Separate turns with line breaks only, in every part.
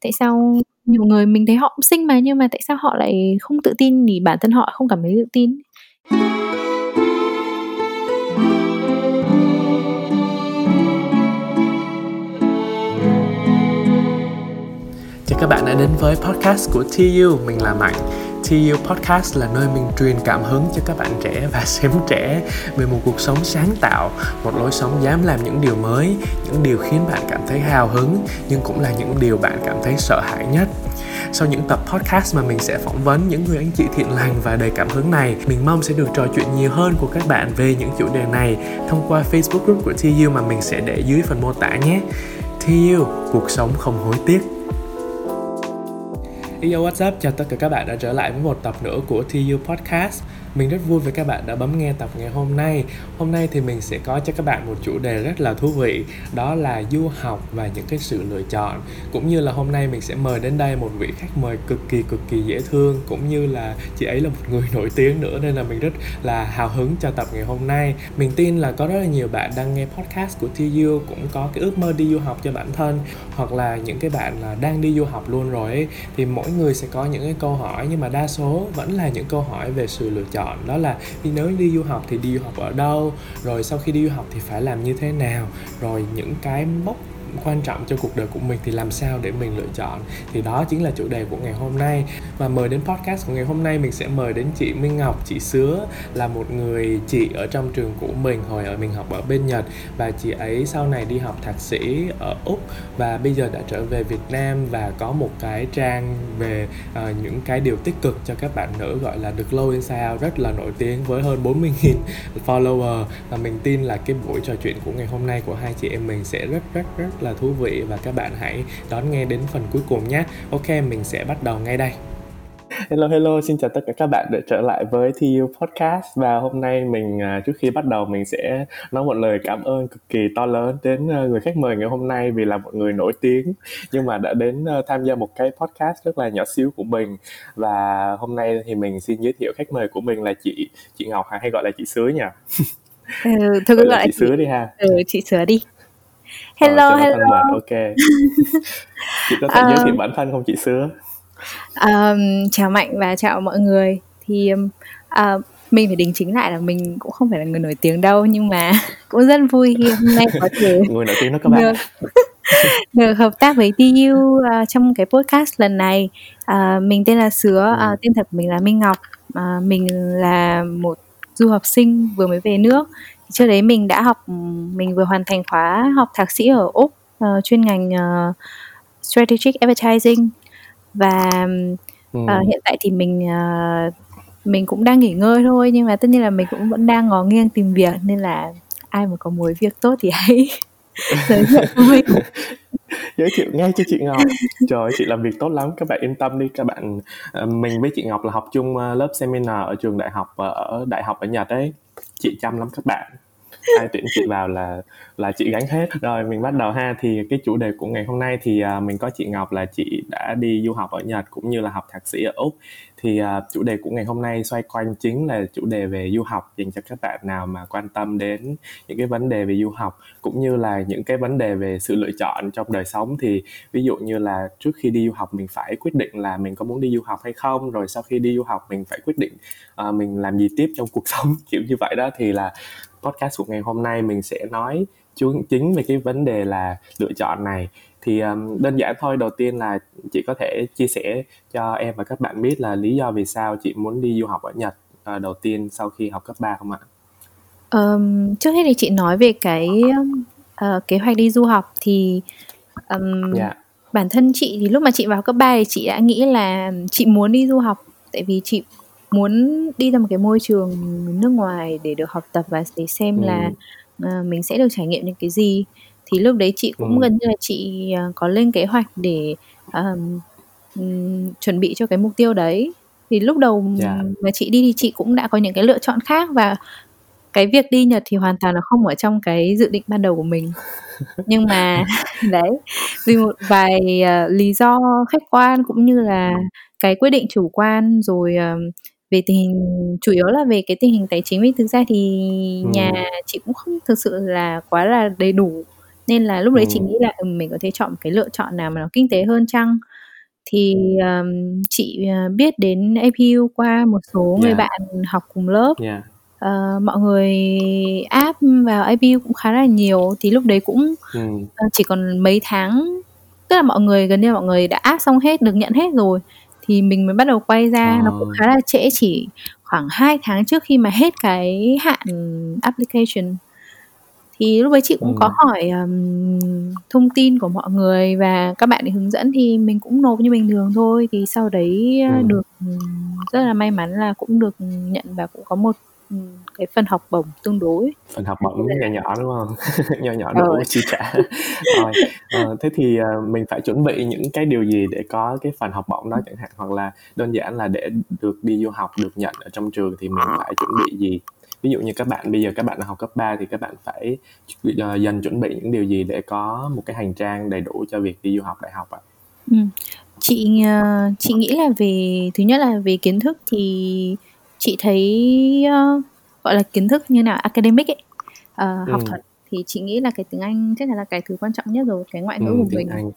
tại sao nhiều người mình thấy họ cũng xinh mà nhưng mà tại sao họ lại không tự tin? Thì bản thân họ không cảm thấy tự tin.
Chào các bạn đã đến với podcast của TU, mình là Mạnh. TU Podcast là nơi mình truyền cảm hứng cho các bạn trẻ và xem trẻ về một cuộc sống sáng tạo, một lối sống dám làm những điều mới, những điều khiến bạn cảm thấy hào hứng nhưng cũng là những điều bạn cảm thấy sợ hãi nhất. Sau những tập podcast mà mình sẽ phỏng vấn những người anh chị thiện lành và đầy cảm hứng này, mình mong sẽ được trò chuyện nhiều hơn của các bạn về những chủ đề này thông qua Facebook group của TU mà mình sẽ để dưới phần mô tả nhé. TU, cuộc sống không hối tiếc. Yo what's up, chào tất cả các bạn đã trở lại với một tập nữa của TU Podcast mình rất vui vì các bạn đã bấm nghe tập ngày hôm nay. Hôm nay thì mình sẽ có cho các bạn một chủ đề rất là thú vị, Đó là du học và những cái sự lựa chọn. Cũng như là hôm nay mình sẽ mời đến đây một vị khách mời cực kỳ cực kỳ dễ thương, Cũng như là chị ấy là một người nổi tiếng nữa Nên là mình rất là hào hứng cho tập ngày hôm nay. Mình tin là có rất là nhiều bạn đang nghe podcast của TU Cũng có cái ước mơ đi du học cho bản thân, Hoặc là những cái bạn là đang đi du học luôn rồi ấy. Thì mỗi người sẽ có những cái câu hỏi, Nhưng mà đa số vẫn là những câu hỏi về sự lựa chọn chọn, đó là đi, nếu đi du học thì đi du học ở đâu, rồi sau khi đi du học thì phải làm như thế nào, rồi những cái mốc quan trọng cho cuộc đời của mình thì làm sao để mình lựa chọn? Thì đó chính là chủ đề của ngày hôm nay. Và mời đến podcast của ngày hôm nay mình sẽ mời đến chị Minh Ngọc chị Sứa là một người chị ở trong trường của mình hồi ở mình học ở bên Nhật. Và chị ấy sau này đi học thạc sĩ ở Úc và bây giờ đã trở về Việt Nam và có một cái trang về uh, những cái điều tích cực cho các bạn nữ gọi là The Glow Inside Out rất là nổi tiếng với hơn 40.000 follower. Và mình tin là cái buổi trò chuyện của ngày hôm nay của hai chị em mình sẽ rất rất rất là thú vị và các bạn hãy đón nghe đến phần cuối cùng nhé. Ok, mình sẽ bắt đầu ngay đây. Hello hello, xin chào tất cả các bạn đã trở lại với TU Podcast và hôm nay mình à, trước khi bắt đầu mình sẽ nói một lời cảm ơn cực kỳ to lớn đến à, người khách mời ngày hôm nay vì là một người nổi tiếng nhưng mà đã đến à, tham gia một cái podcast rất là nhỏ xíu của mình và hôm nay thì mình xin giới thiệu khách mời của mình là chị chị Ngọc hay gọi là chị Sứa nhỉ?
Ừ, thôi cứ gọi là
chị, chị Sứa đi ha.
Ừ, chị Sứa đi. Hello, ờ, hello.
Thân mật, ok. chị có thể um, giới thiệu bản thân không chị Sứa?
Um, chào Mạnh và chào mọi người. Thì uh, mình phải đính chính lại là mình cũng không phải là người nổi tiếng đâu nhưng mà cũng rất vui khi hôm nay có thể
người nổi tiếng đó các bạn được,
được hợp tác với TU uh, trong cái podcast lần này. Uh, mình tên là Sứa, uh, tên thật của mình là Minh Ngọc. Uh, mình là một du học sinh vừa mới về nước trước đấy mình đã học mình vừa hoàn thành khóa học thạc sĩ ở úc uh, chuyên ngành uh, strategic advertising. Và uh, hiện tại thì mình uh, mình cũng đang nghỉ ngơi thôi nhưng mà tất nhiên là mình cũng vẫn đang ngó nghiêng tìm việc nên là ai mà có mối việc tốt thì hãy giới thiệu mình
giới thiệu ngay cho chị Ngọc. Trời chị làm việc tốt lắm. Các bạn yên tâm đi. Các bạn ờ, mình với chị Ngọc là học chung ờ, lớp seminar ở trường đại học ờ, ở đại học ở Nhật đấy chị chăm lắm các bạn ai tuyển chị vào là là chị gánh hết. Rồi mình bắt đầu ha. Thì cái chủ đề của ngày hôm nay thì uh, mình có chị Ngọc là chị đã đi du học ở Nhật cũng như là học thạc sĩ ở Úc. Thì uh, chủ đề của ngày hôm nay xoay quanh chính là chủ đề về du học dành cho các bạn nào mà quan tâm đến những cái vấn đề về du học cũng như là những cái vấn đề về sự lựa chọn trong đời sống. Thì ví dụ như là trước khi đi du học mình phải quyết định là mình có muốn đi du học hay không? Rồi sau khi đi du học mình phải quyết định uh, mình làm gì tiếp trong cuộc sống? Kiểu như vậy đó. Thì là podcast của ngày hôm nay mình sẽ nói chính về cái vấn đề là lựa chọn này thì um, đơn giản thôi đầu tiên là chị có thể chia sẻ cho em và các bạn biết là lý do vì sao chị muốn đi du học ở Nhật uh, đầu tiên sau khi học cấp 3 không ạ?
Um, trước hết thì chị nói về cái uh, kế hoạch đi du học thì um, yeah. Dạ. bản thân chị thì lúc mà chị vào cấp 3 thì chị đã nghĩ là chị muốn đi du học tại vì chị muốn đi ra một cái môi trường nước ngoài để được học tập và để xem là uh, mình sẽ được trải nghiệm những cái gì thì lúc đấy chị cũng Ừm. gần như là chị uh, có lên kế hoạch để um, um, chuẩn bị cho cái mục tiêu đấy thì lúc đầu Dạ. mà chị đi thì chị cũng đã có những cái lựa chọn khác và cái việc đi Nhật thì hoàn toàn là không ở trong cái dự định ban đầu của mình nhưng mà đấy vì một vài uh, lý do khách quan cũng như là cái quyết định chủ quan rồi uh, về tình hình chủ yếu là về cái tình hình tài chính vì thực ra thì ừ. nhà chị cũng không thực sự là quá là đầy đủ nên là lúc đấy ừ. chị nghĩ là ừ, mình có thể chọn cái lựa chọn nào mà nó kinh tế hơn chăng thì, ờm, chị, ờ, biết đến APU qua một số người
Yeah.
bạn học cùng lớp.
Yeah.
Ờ, mọi người áp vào APU cũng khá là nhiều, thì lúc đấy cũng,
Ừm.
ờ, chỉ còn mấy tháng tức là mọi người gần như mọi người đã áp xong hết, được nhận hết rồi, thì mình mới bắt đầu quay ra, nó cũng khá là trễ, chỉ khoảng 2 tháng trước khi mà hết cái hạn application. Thì lúc đấy chị cũng có
Ừm.
hỏi, ờm, thông tin của mọi người và các bạn ấy hướng dẫn thì mình cũng nộp như bình thường thôi. Thì sau đấy,
Ừm.
được, rất là may mắn là cũng được, nhận và cũng có một, cái phần học bổng tương đối.
Phần học bổng nhỏ nhỏ, đúng hông? Nho nhỏ
Ờ.
đủ chi trả. Rồi, ờ, thế thì, ờ, mình phải chuẩn bị những cái điều gì để có cái phần học bổng đó chẳng hạn? Hoặc là đơn giản là để được đi du học, được nhận ở trong trường thì mình phải chuẩn bị gì? Ví dụ như các bạn bây giờ các bạn học cấp 3 thì các bạn phải ờ, dần chuẩn bị những điều gì để có một cái hành trang đầy đủ cho việc đi du học đại học ạ?
Ừm, chị, ờ, chị nghĩ là về thứ nhất là về kiến thức thì chị thấy, ơ, gọi là, kiến thức như nào, academic ấy, ờ, học
Ừm.
thuật thì chị nghĩ là cái tiếng Anh chắc chắn là cái thứ quan trọng nhất rồi, cái ngoại ngữ
Ừm,
của mình.
Anh.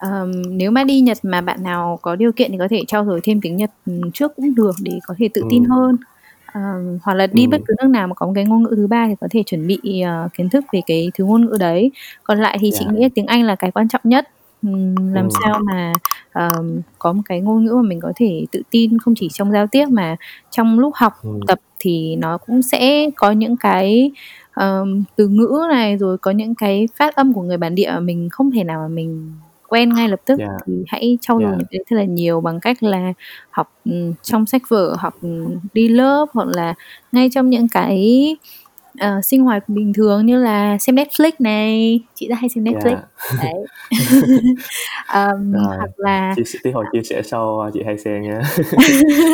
Ờm, nếu mà đi Nhật mà bạn nào có điều kiện thì có thể trau dồi thêm tiếng Nhật, ừm, trước cũng được để có thể tự tin
Ừm.
hơn. Ờm, hoặc là đi bất
Ừm.
cứ nước nào mà có một cái ngôn ngữ thứ ba thì có thể chuẩn bị, ờ, kiến thức về cái thứ ngôn ngữ đấy. Còn lại thì chị
Yeah.
nghĩ là tiếng Anh là cái quan trọng nhất. Làm
Ừm.
sao mà, ờm, có một cái ngôn ngữ mà mình có thể tự tin không chỉ trong giao tiếp mà trong lúc học
Ừm.
tập thì nó cũng sẽ có những cái, ờm, từ ngữ này, rồi có những cái phát âm của người bản địa mà mình không thể nào mà mình quen ngay lập tức.
Yeah.
Thì hãy trau dồi
Yeah.
những cái thật là nhiều bằng cách là học, trong sách vở, học, đi lớp hoặc là ngay trong những cái, ờ, sinh hoạt bình thường như là xem Netflix này, chị rất hay xem Netflix.
Yeah.
Đấy. Ờm,
Rồi,
hoặc là
tí hồi chia sẻ sau chị hay xem nha.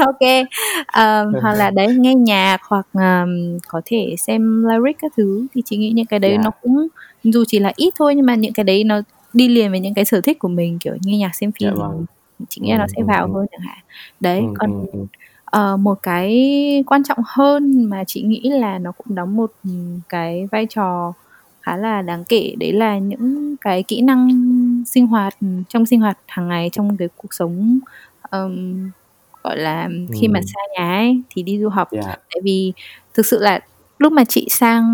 Ô kê. Ờm, hoặc là đấy, nghe nhạc hoặc, ờm, có thể xem lyric các thứ thì chị nghĩ những cái đấy nó
Yeah.
cũng dù chỉ là ít thôi nhưng mà những cái đấy nó đi liền với những cái sở thích của mình, kiểu, nghe nhạc, xem
Dạ
phim thì
vâng.
chị nghĩ là nó sẽ vào hơn chẳng hạn. Đấy,
Ừm,
còn,
ừm, ừm.
Ờ, một cái quan trọng hơn mà chị nghĩ là nó cũng đóng một, ừm, cái vai trò khá là đáng kể đấy là những cái kỹ năng sinh hoạt, ừm, trong sinh hoạt hàng ngày, trong cái cuộc sống, ờm, gọi là, khi mà
Ừm.
xa nhà ấy, thì đi du học.
Yeah.
Tại vì thực sự là lúc mà chị sang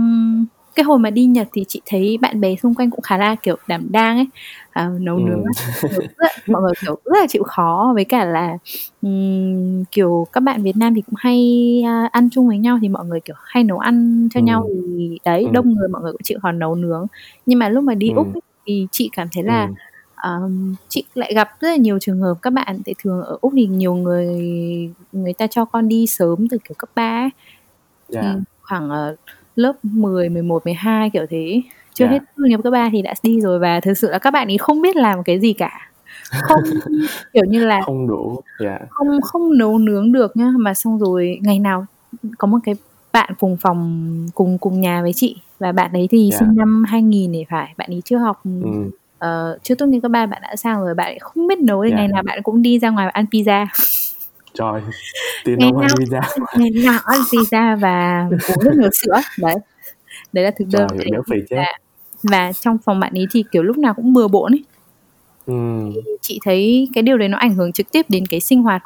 cái hồi mà đi Nhật thì chị thấy bạn bè xung quanh cũng khá là, kiểu, đảm đang ấy, ờ, nấu nướng các thứ, mọi người kiểu, rất là chịu khó với cả là, ừm, kiểu, các bạn Việt Nam thì cũng hay, a, ăn chung với nhau thì mọi người, kiểu, hay nấu ăn cho nhau
Ừm.
thì đấy,
Ừm.
đông người mọi người cũng chịu khó nấu nướng. Nhưng mà lúc mà đi Úc
Ừm.
ấy, thì chị cảm thấy là,
Ừm.
ờm, chị lại gặp rất là nhiều trường hợp các bạn tại thường ở Úc thì nhiều người người ta cho con đi sớm từ, kiểu, cấp 3 ấy,
Yeah.
ừm, khoảng, ờ, lớp 10, 11, 12, kiểu thế, chưa hết
Yeah.
tốt nghiệp cấp 3 thì đã đi rồi và thực sự là các bạn ấy không biết làm cái gì cả. Không kiểu như là
Không đủ, yeah.
không không nấu nướng được nhá, mà xong rồi ngày nào có một cái bạn cùng phòng cùng cùng nhà với chị và bạn ấy thì
Yeah.
sinh năm 2000 thì phải, bạn ấy chưa học,
Ừm.
ờ, chưa tốt nghiệp cấp 3 bạn đã sang rồi, bạn ấy không biết nấu thì ngày
Yeah.
nào bạn cũng đi ra ngoài ăn pizza.
Trời, tiền
Ngày nào
pizza.
ngày nào cũng ăn pizza và uống rất nhiều sữa, đấy. Đấy là thực đơn
Trời,
ấy
phì chết.
và và trong phòng bạn ấy thì, kiểu, lúc nào cũng bừa bộn ấy. Thì chị thấy cái điều đấy nó ảnh hưởng trực tiếp đến cái sinh hoạt,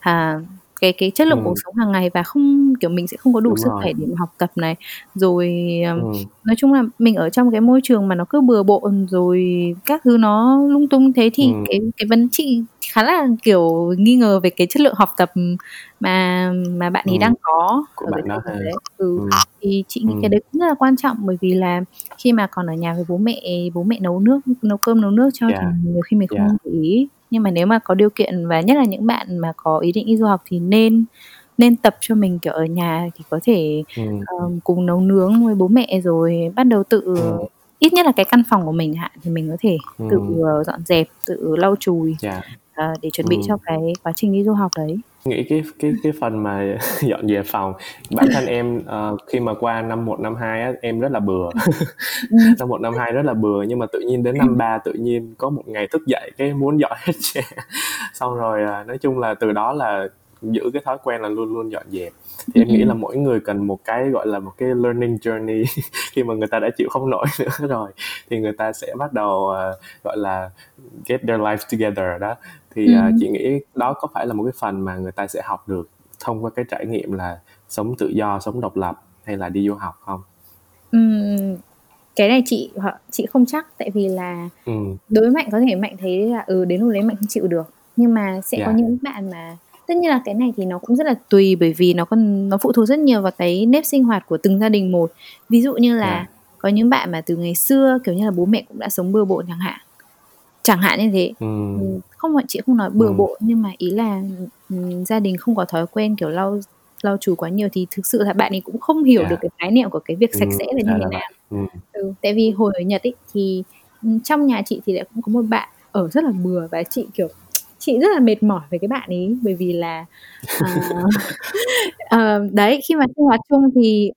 à, cái cái chất lượng cuộc
Ừm.
sống hàng ngày và không kiểu, mình sẽ không có đủ
Đúng
sức khỏe để mà học tập này. Rồi,
Ừm.
nói chung là mình ở trong cái môi trường mà nó cứ bừa bộn rồi các thứ nó lung tung thế thì
Ừm.
cái cái vấn chị khá là, kiểu, nghi ngờ về cái chất lượng học tập mà mà bạn ấy
Ừm.
đang có
Của
ở cái
bạn đó
thời đấy. Ừ,
Ừm.
thì chị nghĩ cái
Ừm.
đấy cũng rất là quan trọng bởi vì là khi mà còn ở nhà với bố mẹ, bố mẹ nấu nước nấu cơm, nấu nước cho thì
Yeah.
nhiều khi mình
Yeah.
không để ý. Nhưng mà nếu mà có điều kiện và nhất là những bạn mà có ý định đi du học thì nên nên tập cho mình, kiểu, ở nhà thì có thể,
Ừm.
ờm, cùng nấu nướng với bố mẹ rồi bắt đầu tự
Ừm.
ít nhất là cái căn phòng của mình hạn thì mình có thể tự,
Ừm.
ờ, dọn dẹp, tự lau chùi,
Yeah.
ờ, để chuẩn bị
Ừm.
cho cái quá trình đi du học đấy.
Nghĩ cái cái cái phần mà dọn dẹp phòng, bản thân em, ờ, khi mà qua năm 1, năm 2 á, em rất là bừa.
Ừm.
Năm 1, năm 2 rất là bừa nhưng mà tự nhiên đến năm 3 tự nhiên có một ngày thức dậy cái muốn dọn hết nhà. Xong rồi, à, nói chung là từ đó là giữ cái thói quen là luôn luôn dọn dẹp thì em nghĩ là mỗi người cần một cái gọi là một cái learning journey khi mà người ta đã chịu không nổi nữa rồi. Thì người ta sẽ bắt đầu uh, gọi là get their life together đó. Thì uh, chị nghĩ đó có phải là một cái phần mà người ta sẽ học được thông qua cái trải nghiệm là sống tự do sống độc lập hay là đi du học không?
Ừm, cái này chị chị không chắc tại vì là ừ. đối với mạnh có thể mạnh thấy là ừ đến lúc đấy mạnh không chịu được. Nhưng mà sẽ yeah. có những bạn mà tất nhiên là cái này thì nó cũng rất là tùy bởi vì nó còn nó phụ thuộc rất nhiều vào cái nếp sinh hoạt của từng gia đình một ví dụ như là yeah. có những bạn mà từ ngày xưa kiểu như là bố mẹ cũng đã sống bừa bộn chẳng hạn chẳng hạn như thế ừ. không phải chị không nói bừa ừ. bộn nhưng mà ý là um, gia đình không có thói quen kiểu lau lau chùi quá nhiều thì thực sự là bạn ấy cũng không hiểu yeah. được cái khái niệm của cái việc sạch ừ, sẽ là như thế nào ừ. Ừ, tại vì hồi ở Nhật ấy thì trong nhà chị thì lại cũng có một bạn ở rất là bừa và chị kiểu chị rất là mệt mỏi với cái bạn ấy bởi vì là uh, uh, đấy khi mà sinh hoạt chung thì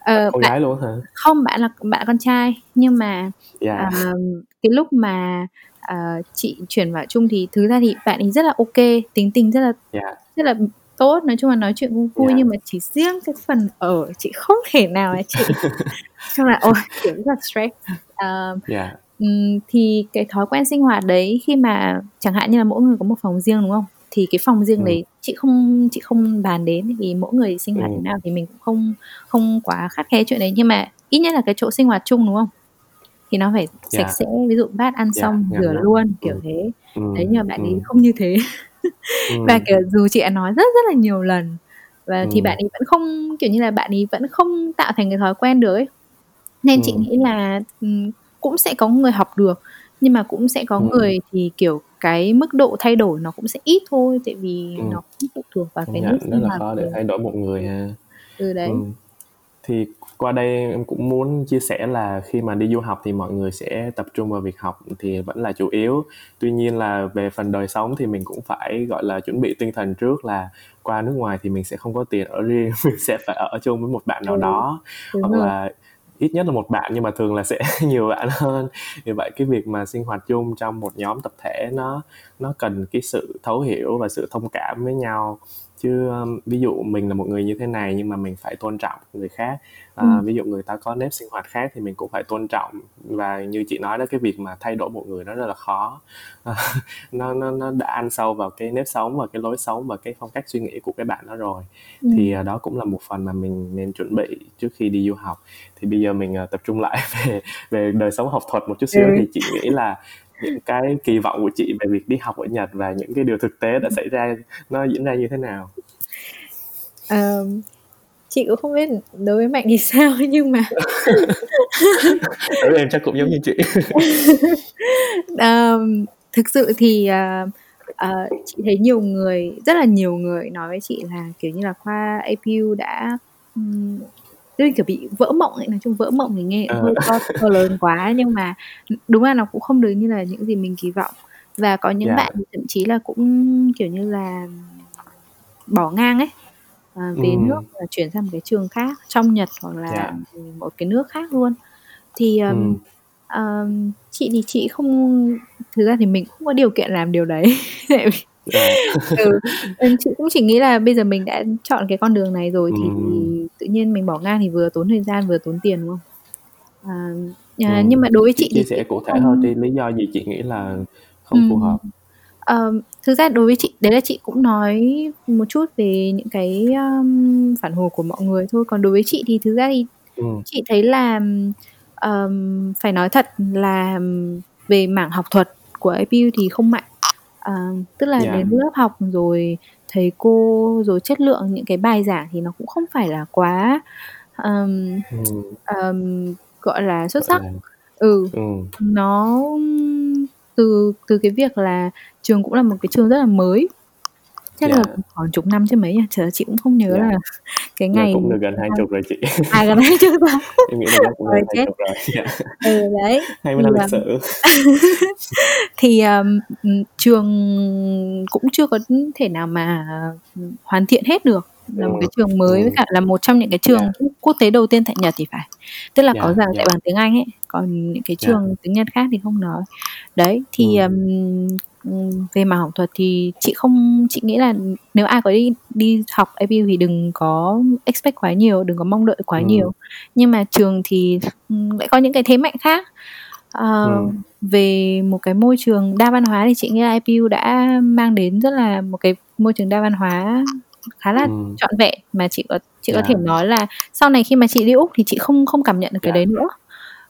uh, con bạn, gái luôn hả
không bạn là bạn là con trai nhưng mà yeah. uh, cái lúc mà uh, chị chuyển vào chung thì thực ra thì bạn ấy rất là ok tính tình rất là yeah. rất là tốt nói chung là nói chuyện cũng vui yeah. nhưng mà chỉ riêng cái phần ở chị không thể nào mà chị trong là ôi kiểu rất là stress uh, yeah. Um, thì cái thói quen sinh hoạt đấy khi mà chẳng hạn như là mỗi người có một phòng riêng đúng không thì cái phòng riêng ừ. đấy chị không chị không bàn đến vì mỗi người sinh hoạt ừ. thế nào thì mình cũng không không quá khắt khe chuyện đấy nhưng mà ít nhất là cái chỗ sinh hoạt chung đúng không thì nó phải sạch yeah. sẽ ví dụ bát ăn yeah. xong yeah. rửa luôn kiểu ừ. thế ừ. đấy nhưng mà bạn ấy ừ. không như thế và kiểu dù chị đã nói rất rất là nhiều lần và ừ. thì bạn ấy vẫn không kiểu như là bạn ấy vẫn không tạo thành cái thói quen được ấy nên ừ. chị nghĩ là cũng sẽ có người học được nhưng mà cũng sẽ có ừ. người thì kiểu cái mức độ thay đổi nó cũng sẽ ít thôi tại vì ừ. nó cũng phụ thuộc vào cái
nước rất là khó để thay đổi một người ha
ừ đấy ừ.
thì qua đây em cũng muốn chia sẻ là khi mà đi du học thì mọi người sẽ tập trung vào việc học thì vẫn là chủ yếu tuy nhiên là về phần đời sống thì mình cũng phải gọi là chuẩn bị tinh thần trước là qua nước ngoài thì mình sẽ không có tiền ở riêng mình sẽ phải ở chung với một bạn nào ừ. đó Đúng hoặc rồi. là ít nhất là một bạn, nhưng mà thường là sẽ nhiều bạn hơn. Vì vậy cái việc mà sinh hoạt chung trong một nhóm tập thể nó nó cần cái sự thấu hiểu và sự thông cảm với nhau chứ um, ví dụ mình là một người như thế này nhưng mà mình phải tôn trọng người khác à, ừ. ví dụ người ta có nếp sinh hoạt khác thì mình cũng phải tôn trọng và như chị nói đó cái việc mà thay đổi một người nó rất là khó à, nó nó nó đã ăn sâu vào cái nếp sống và cái lối sống và cái phong cách suy nghĩ của cái bạn đó rồi ừ. thì à, đó cũng là một phần mà mình nên chuẩn bị trước khi đi du học thì bây giờ mình à, tập trung lại về về đời sống học thuật một chút xíu ừ. thì chị nghĩ là những cái kỳ vọng của chị về việc đi học ở Nhật và những cái điều thực tế đã xảy ra nó diễn ra như thế nào?
Um, chị cũng không biết đối với mạnh thì sao nhưng mà
đối với em chắc cũng giống như chị
um, thực sự thì uh, uh, chị thấy nhiều người rất là nhiều người nói với chị là kiểu như là khoa APU đã um, tức kiểu bị vỡ mộng ấy nói chung vỡ mộng thì nghe hơi to, to lớn quá nhưng mà đúng là nó cũng không được như là những gì mình kỳ vọng và có những yeah. bạn thậm chí là cũng kiểu như là bỏ ngang ấy à, về ừ. nước và chuyển sang một cái trường khác trong Nhật hoặc là yeah. một cái nước khác luôn thì um, ừ. um, chị thì chị không thực ra thì mình không có điều kiện làm điều đấy Dạ. ừ, chị cũng chỉ nghĩ là bây giờ mình đã chọn cái con đường này rồi thì Ừm. Tự nhiên mình bỏ ngang thì vừa tốn thời gian vừa tốn tiền, đúng không? À, à, nhưng mà đối với chị
Chia thì sẻ cụ thể hơn đi, lý do gì chị nghĩ là không phù hợp?
Ờm, thực ra đối với chị đấy là chị cũng nói một chút về những cái, ờm, phản hồi của mọi người thôi, còn đối với chị thì thực ra thì Ừm. chị thấy là, ờm, phải nói thật là về mảng học thuật của APU thì không mạnh. À, tức là Yeah. đến lớp học rồi thầy cô, rồi chất lượng những cái bài giảng thì nó cũng không phải là quá, Ừm. ờm, gọi là, xuất sắc. Ừ, Ừm. nó từ từ cái việc là trường cũng là một cái trường rất là mới. Chắc là
Yeah.
khoảng chục năm chứ mấy ơi, chị cũng không nhớ
Yeah.
là cái
Là
ngày
cũng được gần hai chục rồi chị.
À, gần 20 rồi.
Em nghĩ là cũng gần
chết.
20 rồi. Yeah.
Ừ, đấy,
20
thì,
năm lịch
ờm
sử.
thì, ừm, trường cũng chưa có thể nào mà, hoàn thiện hết được, là một cái trường mới với cả là một trong những cái trường
Yeah.
quốc quốc tế đầu tiên tại Nhật thì phải. Tức là có
Yeah,
giảng dạy
yeah.
bằng tiếng Anh ấy, còn những cái
Yeah.
trường tiếng Nhật khác thì không nói. Đấy, thì,
Ừm.
ừm, về mảng học thuật thì chị không chị nghĩ là nếu ai có đi đi học APU thì đừng có expect quá nhiều, đừng có mong đợi quá Ừm. nhiều. Nhưng mà trường thì, lại có những cái thế mạnh khác. Ờ, Ừm. về một cái môi trường đa văn hóa thì chị nghĩ là IPU đã mang đến rất là một cái môi trường đa văn hóa khá là Ừm. trọn vẹn mà chị có chị có thể nói là sau này khi mà chị đi Úc thì chị không không cảm nhận được cái đấy nữa.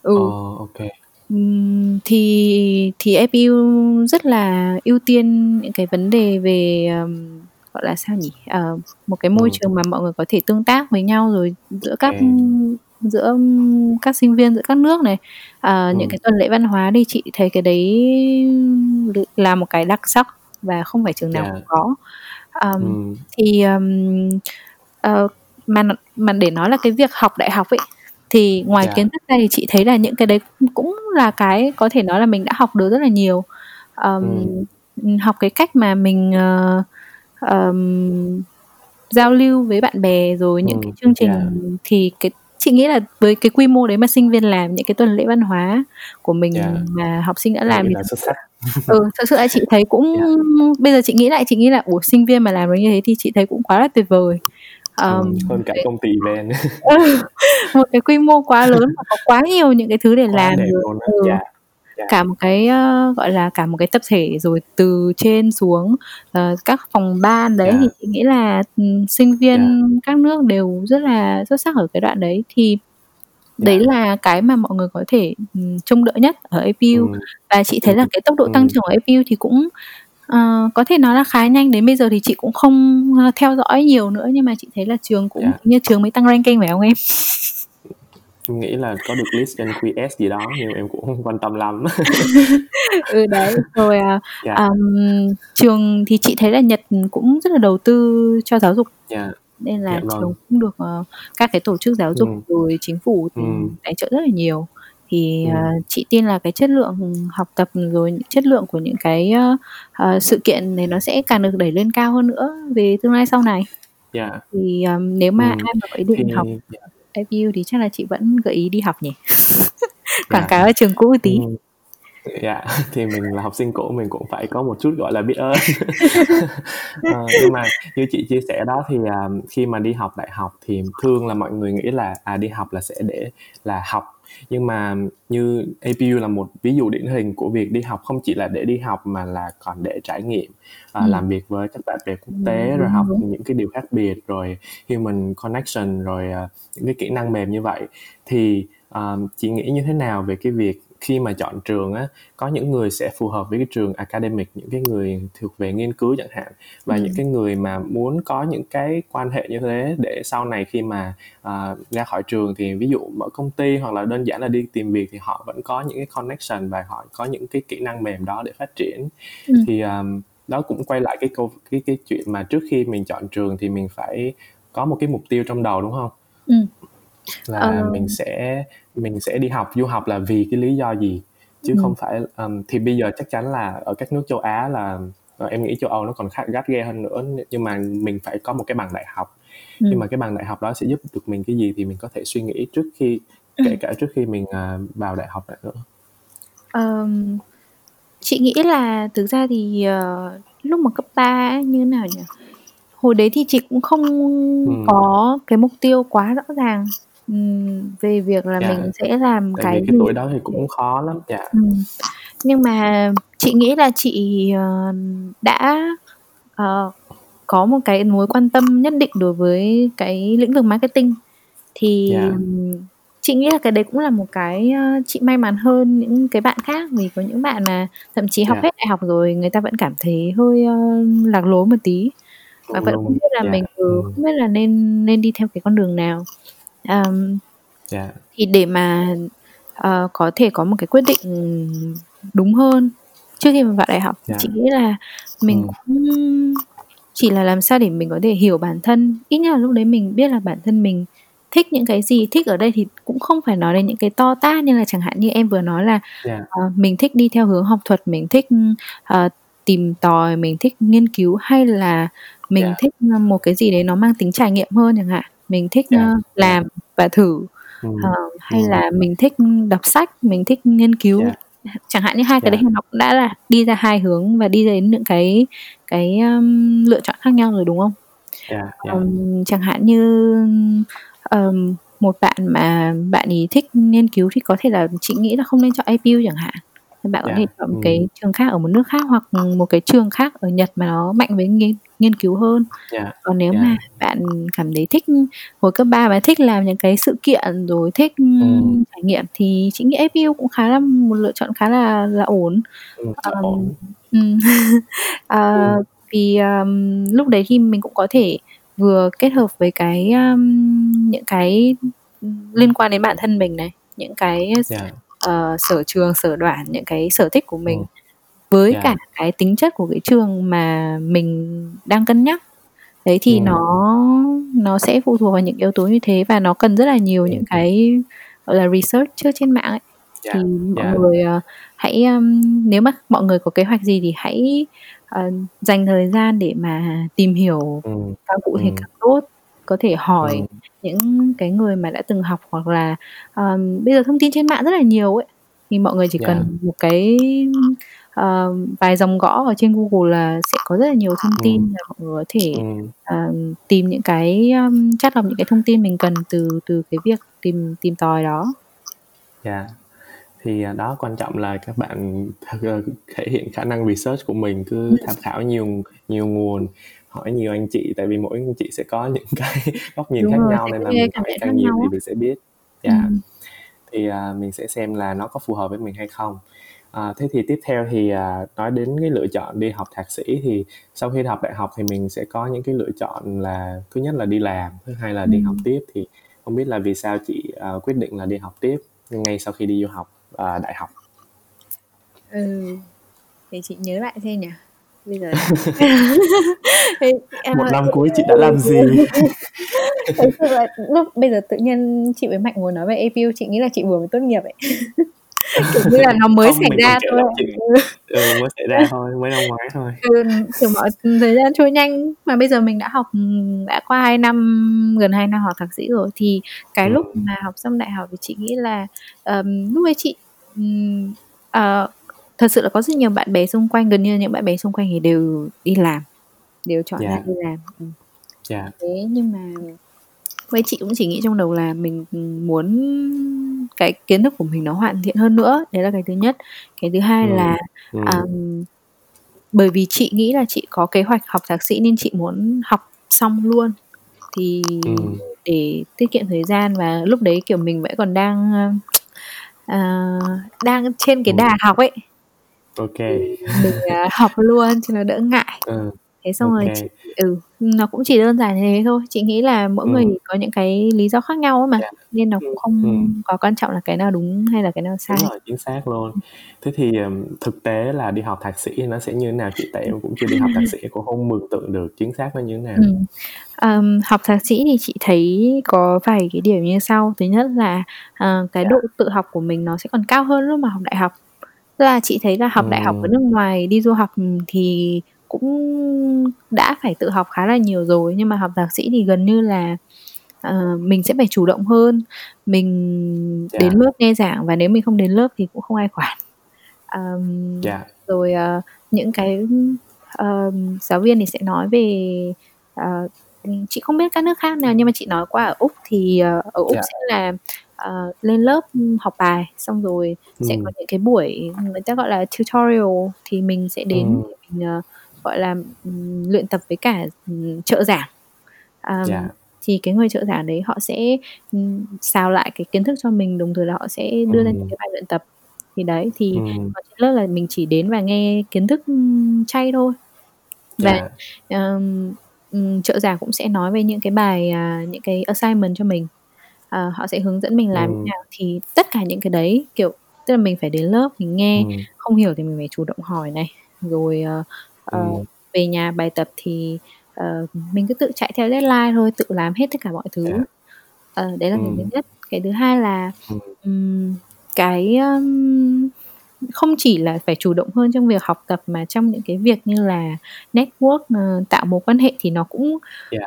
Ừ. Ờ, ô
thì thì APU rất là ưu tiên những cái vấn đề về, ờm, gọi là, sao nhỉ? Ờ, một cái môi Ừm. trường mà mọi người có thể tương tác với nhau rồi giữa các
À.
giữa các sinh viên giữa các nước này, ờ, những cái tuần lễ văn hóa thì chị thấy cái đấy là một cái đặc sắc và không phải trường nào
Yeah.
cũng có. Ờm,
Ừm.
thì, ờm, ờ, mà mà để nói là cái việc học đại học ấy, thì ngoài
Yeah.
kiến thức ra thì chị thấy là những cái đấy cũng là cái có thể nói là mình đã học được rất là nhiều. Ờm,
Ừm.
học cái cách mà mình, ờ, ờm, giao lưu với bạn bè rồi những cái
Ừm,
chương trình
yeah.
thì cái chị nghĩ là với cái quy mô đấy mà sinh viên làm những cái tuần lễ văn hóa của mình
Yeah.
mà học sinh đã làm thì
là xuất
sự
sắc.
ừ, thực sự là chị thấy cũng
Yeah.
bây giờ chị nghĩ lại chị nghĩ là, ủa, sinh viên mà làm được như thế thì chị thấy cũng quá là tuyệt vời.
Ừm, hơn cả công ty event.
ừ, một cái quy mô quá lớn và có quá nhiều những cái thứ để
Quá
làm
luôn
ừ,
yeah, yeah.
cả một cái, ơ, gọi là, cả một cái tập thể rồi từ trên xuống, ờ, các phòng ban đấy thì
Yeah.
chị nghĩ là, ừm, sinh
Yeah.
viên các nước đều rất là xuất sắc ở cái đoạn đấy. Thì đấy
Yeah.
là cái mà mọi người có thể, ừm, trông đợi nhất ở APU.
Ừm.
Và chị thấy là cái tốc độ tăng trưởng của APU thì cũng, ờ, có thể nói là khá nhanh, đến bây giờ thì chị cũng không, ơ, theo dõi nhiều nữa nhưng mà chị thấy là trường cũng
Yeah.
hình như trường mới tăng ranking phải không em?
Nghĩ là có được list trên QS gì đó nhưng em cũng không quan tâm lắm.
Ừ, đấy, rồi, à,
Yeah.
ờm, trường thì chị thấy là Nhật cũng rất là đầu tư cho giáo dục.
Yeah.
Nên là
Dạ
trường
vâng.
cũng được, ờ, các cái tổ chức giáo dục
Ừm.
rồi chính phủ,
Ừm.
tài trợ rất là nhiều. Thì,
Ừm.
chị tin là cái chất lượng học tập rồi những chất lượng của những cái, ờ, sự kiện này nó sẽ càng được đẩy lên cao hơn nữa về tương lai sau này.
Yeah.
Thì, ờm, nếu mà
Ừm,
ai mà có ý
thì
định học
yeah.
APU thì chắc là chị vẫn gợi ý đi học nhỉ? Quảng
Yeah.
cáo cho trường cũ một tí.
Ừm. Dạ, thì mình là học sinh cũ mình cũng phải có một chút, gọi là, biết ơn. Ờ, nhưng mà như chị chia sẻ đó thì, à, khi mà đi học đại học thì thường là mọi người nghĩ là, à, đi học là sẽ để là học. Nhưng mà như APU là một ví dụ điển hình của việc đi học không chỉ là để đi học mà là còn để trải nghiệm, à,
Ừm.
làm việc với các bạn bè quốc tế, rồi
đúng,
học
đúng.
những cái điều khác biệt, rồi human connection, rồi, à, những cái kỹ năng mềm như vậy. Thì, ờm, chị nghĩ như thế nào về cái việc khi mà chọn trường á, có những người sẽ phù hợp với cái trường academic, những cái người thuộc về nghiên cứu chẳng hạn, và những
Ừm.
cái người mà muốn có những cái quan hệ như thế để sau này khi mà, ờ, ra khỏi trường thì ví dụ mở công ty hoặc là đơn giản là đi tìm việc thì họ vẫn có những cái connection và họ có những cái kỹ năng mềm đó để phát triển.
Ừm.
Thì, ờm, đó cũng quay lại cái câu cái cái chuyện mà trước khi mình chọn trường thì mình phải có một cái mục tiêu trong đầu, đúng hông?
Ừm.
Là
Ờ.
mình sẽ mình sẽ đi học du học là vì cái lý do gì, chứ
Ừm.
không phải ờm, thì bây giờ chắc chắn là ở các nước châu Á là ờ, em nghĩ châu Âu nó còn khá gắt ghe hơn nữa, nhưng mà mình phải có một cái bằng đại học. Nhưng
Ừm.
mà cái bằng đại học đó sẽ giúp được mình cái gì thì mình có thể suy nghĩ trước khi kể
Ừm.
cả trước khi mình, à, vào đại học lại nữa.
Ờm, chị nghĩ là thực ra thì, ờ, lúc mà cấp 3 á, như nào nhỉ? Hồi đấy thì chị cũng không
Ừm.
có cái mục tiêu quá rõ ràng, ừm, về việc là
Yeah.
mình sẽ làm
Tại
cái
vì cái
gì
tuổi đó thì cũng khó lắm, yeah.
ừm, nhưng mà chị nghĩ là chị, ờ, đã, ờ, có một cái mối quan tâm nhất định đối với cái lĩnh vực marketing. Thì, ừm, chị nghĩ là cái đấy cũng là một cái, ơ, chị may mắn hơn những cái bạn khác, vì có những bạn mà thậm chí học
Yeah.
hết đại học rồi người ta vẫn cảm thấy hơi, ơ, lạc lối một tí và
Mông
vẫn không
lung,
biết là
yeah,
mình ừ,
ừm.
không biết là nên nên đi theo cái con đường nào. Ờm,
Yeah.
thì để mà, ờ, có thể có một cái quyết định, đúng hơn trước khi mà vào đại học
Yeah.
chị nghĩ là mình
Ừm.
cũng chỉ là làm sao để mình có thể hiểu bản thân, ít nhất là lúc đấy mình biết là bản thân mình thích những cái gì. Thích ở đây thì cũng không phải nói đến những cái to tát như là chẳng hạn như em vừa nói là,
Yeah.
ờ, mình thích đi theo hướng học thuật, mình thích, ờ, tìm tòi, mình thích nghiên cứu, hay là mình
Yeah.
thích, một cái gì đấy nó mang tính trải nghiệm hơn chẳng hạn. Mình thích,
Yeah, yeah.
làm và thử,
Ừm,
ờ, hay
ừm.
là mình thích đọc sách, mình thích nghiên cứu
Yeah.
chẳng hạn như hai cái
Dạ.
đấy nó cũng đã là đi ra hai hướng và đi đến những cái cái, ờm, lựa chọn khác nhau rồi, đúng không?
Dạ, dạ.
Ờm, chẳng hạn như, ờm, một bạn mà bạn ấy thích nghiên cứu thì có thể là chị nghĩ là không nên chọn APU chẳng hạn. Bạn có
Dạ,
thể chọn một
ừm.
cái trường khác ở một nước khác hoặc, một cái trường khác ở Nhật mà nó mạnh với nghiên nghiên cứu hơn.
Dạ,
Còn nếu
dạ.
mà bạn cảm thấy thích hồi cấp 3 bạn thích làm những cái sự kiện rồi thích,
Ừm.
trải nghiệm thì chị nghĩ APU cũng khá là một lựa chọn khá là là ổn.
Ổn.
ừm, ờ,
Ừm.
vì, ờm, lúc đấy thì mình cũng có thể vừa kết hợp với cái, ờm, những cái, liên quan đến bản thân mình này, những cái,
Dạ.
ờ, sở trường, sở đoản, những cái sở thích của mình
Ừm.
Với
Dạ.
cả cái tính chất của cái trường mà mình đang cân nhắc. Đấy thì
Ừm.
nó nó sẽ phụ thuộc vào những yếu tố như thế và nó cần rất là nhiều
Ừm,
những cái, gọi là, research trước trên mạng ấy.
Dạ,
Thì mọi
dạ.
người, ờ, hãy, ờm, nếu mà mọi người có kế hoạch gì thì hãy, ờ, dành thời gian để mà tìm hiểu
Ừm,
càng cụ thể
ừm.
càng tốt. Có thể hỏi
Ừm.
những cái người mà đã từng học hoặc là, ờm, bây giờ thông tin trên mạng rất là nhiều ấy, thì mọi người chỉ
Dạ.
cần một cái, ờ, vài dòng gõ ở trên Google là sẽ có rất là nhiều thông tin
Ừm.
và mọi người có thể,
Ừm.
ờm, tìm những cái, ờm, chắt lọc những cái thông tin mình cần từ từ cái việc tìm tìm tòi đó.
Dạ. Thì, à, đó, quan trọng là các bạn ờ, thể hiện khả năng research của mình, cứ
Ừm.
tham khảo nhiều nhiều nguồn, hỏi nhiều anh chị, tại vì mỗi anh chị sẽ có những cái góc nhìn
Đúng
khác
rồi,
nhau nên là mình hỏi càng nhiều thì mình sẽ biết. Dạ.
Ừm.
Thì, à, mình sẽ xem là nó có phù hợp với mình hay không. À, thế thì tiếp theo thì, à, nói đến cái lựa chọn đi học thạc sĩ thì sau khi học đại học thì mình sẽ có những cái lựa chọn là thứ nhất là đi làm, thứ hai là đi học
Ừm.
tiếp. Thì không biết là vì sao chị, ờ, quyết định là đi học tiếp ngay sau khi đi du học, ờ, đại học?
Ừ, để chị nhớ lại xem nhỉ? Bây giờ thì, ờ,
1 năm
ừ,
cuối chị đã làm gì?
Thật sự là lúc bây giờ tự nhiên chị với Mạnh ngồi nói về APU, chị nghĩ là chị vừa mới tốt nghiệp ấy. Kiểu như là nó mới
Không,
xảy ra thôi. Ừ.
Ừ, mới xảy ra thôi, mới năm ngoái thôi.
Ừ, kiểu, mọi thời gian trôi nhanh, mà bây giờ mình đã học, ừm, đã qua 2 năm, gần 2 năm học thạc sĩ rồi. Thì cái lúc
Ừm.
mà học xong đại học thì chị nghĩ là, ờm, lúc ấy chị, ừm, ờ, thật sự là có rất nhiều bạn bè xung quanh, gần như những bạn bè xung quanh thì đều đi làm, đều chọn ra
Dạ.
đi làm. Ừm.
Dạ.
Thế nhưng mà với chị cũng chỉ nghĩ trong đầu là mình, muốn cái kiến thức của mình nó hoàn thiện hơn nữa, đấy là cái thứ nhất. Cái thứ hai
Ừm,
là,
ừm.
ờm, bởi vì chị nghĩ là chị có kế hoạch học thạc sĩ nên chị muốn học xong luôn, thì
Ừm.
để tiết kiệm thời gian và lúc đấy, kiểu, mình vẫn còn đang, ờ, đang trên cái
Ừm.
đà học ấy.
Kê.
mình, à, học luôn cho nó đỡ ngại.
Ừ,
Thế xong
ô
rồi chị ừ, nó cũng chỉ đơn giản thế thôi. Chị nghĩ là mỗi người
Ừm.
thì có những cái lý do khác nhau mà,
Dạ.
nên nó cũng không
ừm.
có quan trọng là cái nào đúng hay là cái nào sai.
Đúng rồi, chính xác luôn. Thế thì, thực tế là đi học thạc sĩ nó sẽ như thế nào chị? Tại em cũng chưa đi học thạc sĩ, cũng không mường tượng được chính xác nó như thế nào.
Ừm. Ờm, học thạc sĩ thì chị thấy có vài cái điểm như sau. Thứ nhất là, ờ, cái
Dạ.
độ tự học của mình nó sẽ còn cao hơn lúc mà học đại học. Tức là chị thấy là học đại học ở nước ngoài, đi du học, thì cũng đã phải tự học khá là nhiều rồi, nhưng mà học thạc sĩ thì gần như là, ờ, mình sẽ phải chủ động hơn, mình đến
Dạ.
lớp nghe giảng và nếu mình không đến lớp thì cũng không ai quản. Ờm,
Dạ.
rồi, ờ, những cái, ờm, giáo viên thì sẽ nói về, ừm, chị không biết các nước khác nào nhưng mà chị nói qua ở Úc thì, ờ, ở Úc
Dạ.
sẽ là, ờ, lên lớp, học bài, xong rồi sẽ có những cái buổi người ta gọi là tutorial thì mình sẽ đến để mình, ờ, gọi là, ừm, luyện tập với cả, ừm, trợ giảng. Ờm,
Dạ.
thì cái người trợ giảng đấy họ sẽ, ừm, xào lại cái kiến thức cho mình, đồng thời là họ sẽ đưa ra những cái bài luyện tập. Thì đấy, thì còn trên lớp là mình chỉ đến và nghe kiến thức, chay thôi. Và,
Dạ.
ờm, ừm, trợ giảng cũng sẽ nói về những cái bài, à, những cái assignment cho mình. Ờ, họ sẽ hướng dẫn mình làm như
Ừm.
nào. Thì tất cả những cái đấy, kiểu, tức là mình phải đến lớp mình nghe,
Ừm.
không hiểu thì mình phải chủ động hỏi này, rồi, ờ, ờ,
Ừm.
về nhà bài tập thì, ờ, mình cứ tự chạy theo deadline thôi, tự làm hết tất cả mọi thứ. Ờ, đấy là cái thứ
Ừm.
nhất. Cái thứ hai là,
ừm,
cái, ưm, không chỉ là phải chủ động hơn trong việc học tập mà trong những cái việc như là network, ờ, tạo mối quan hệ thì nó cũng
Dạ.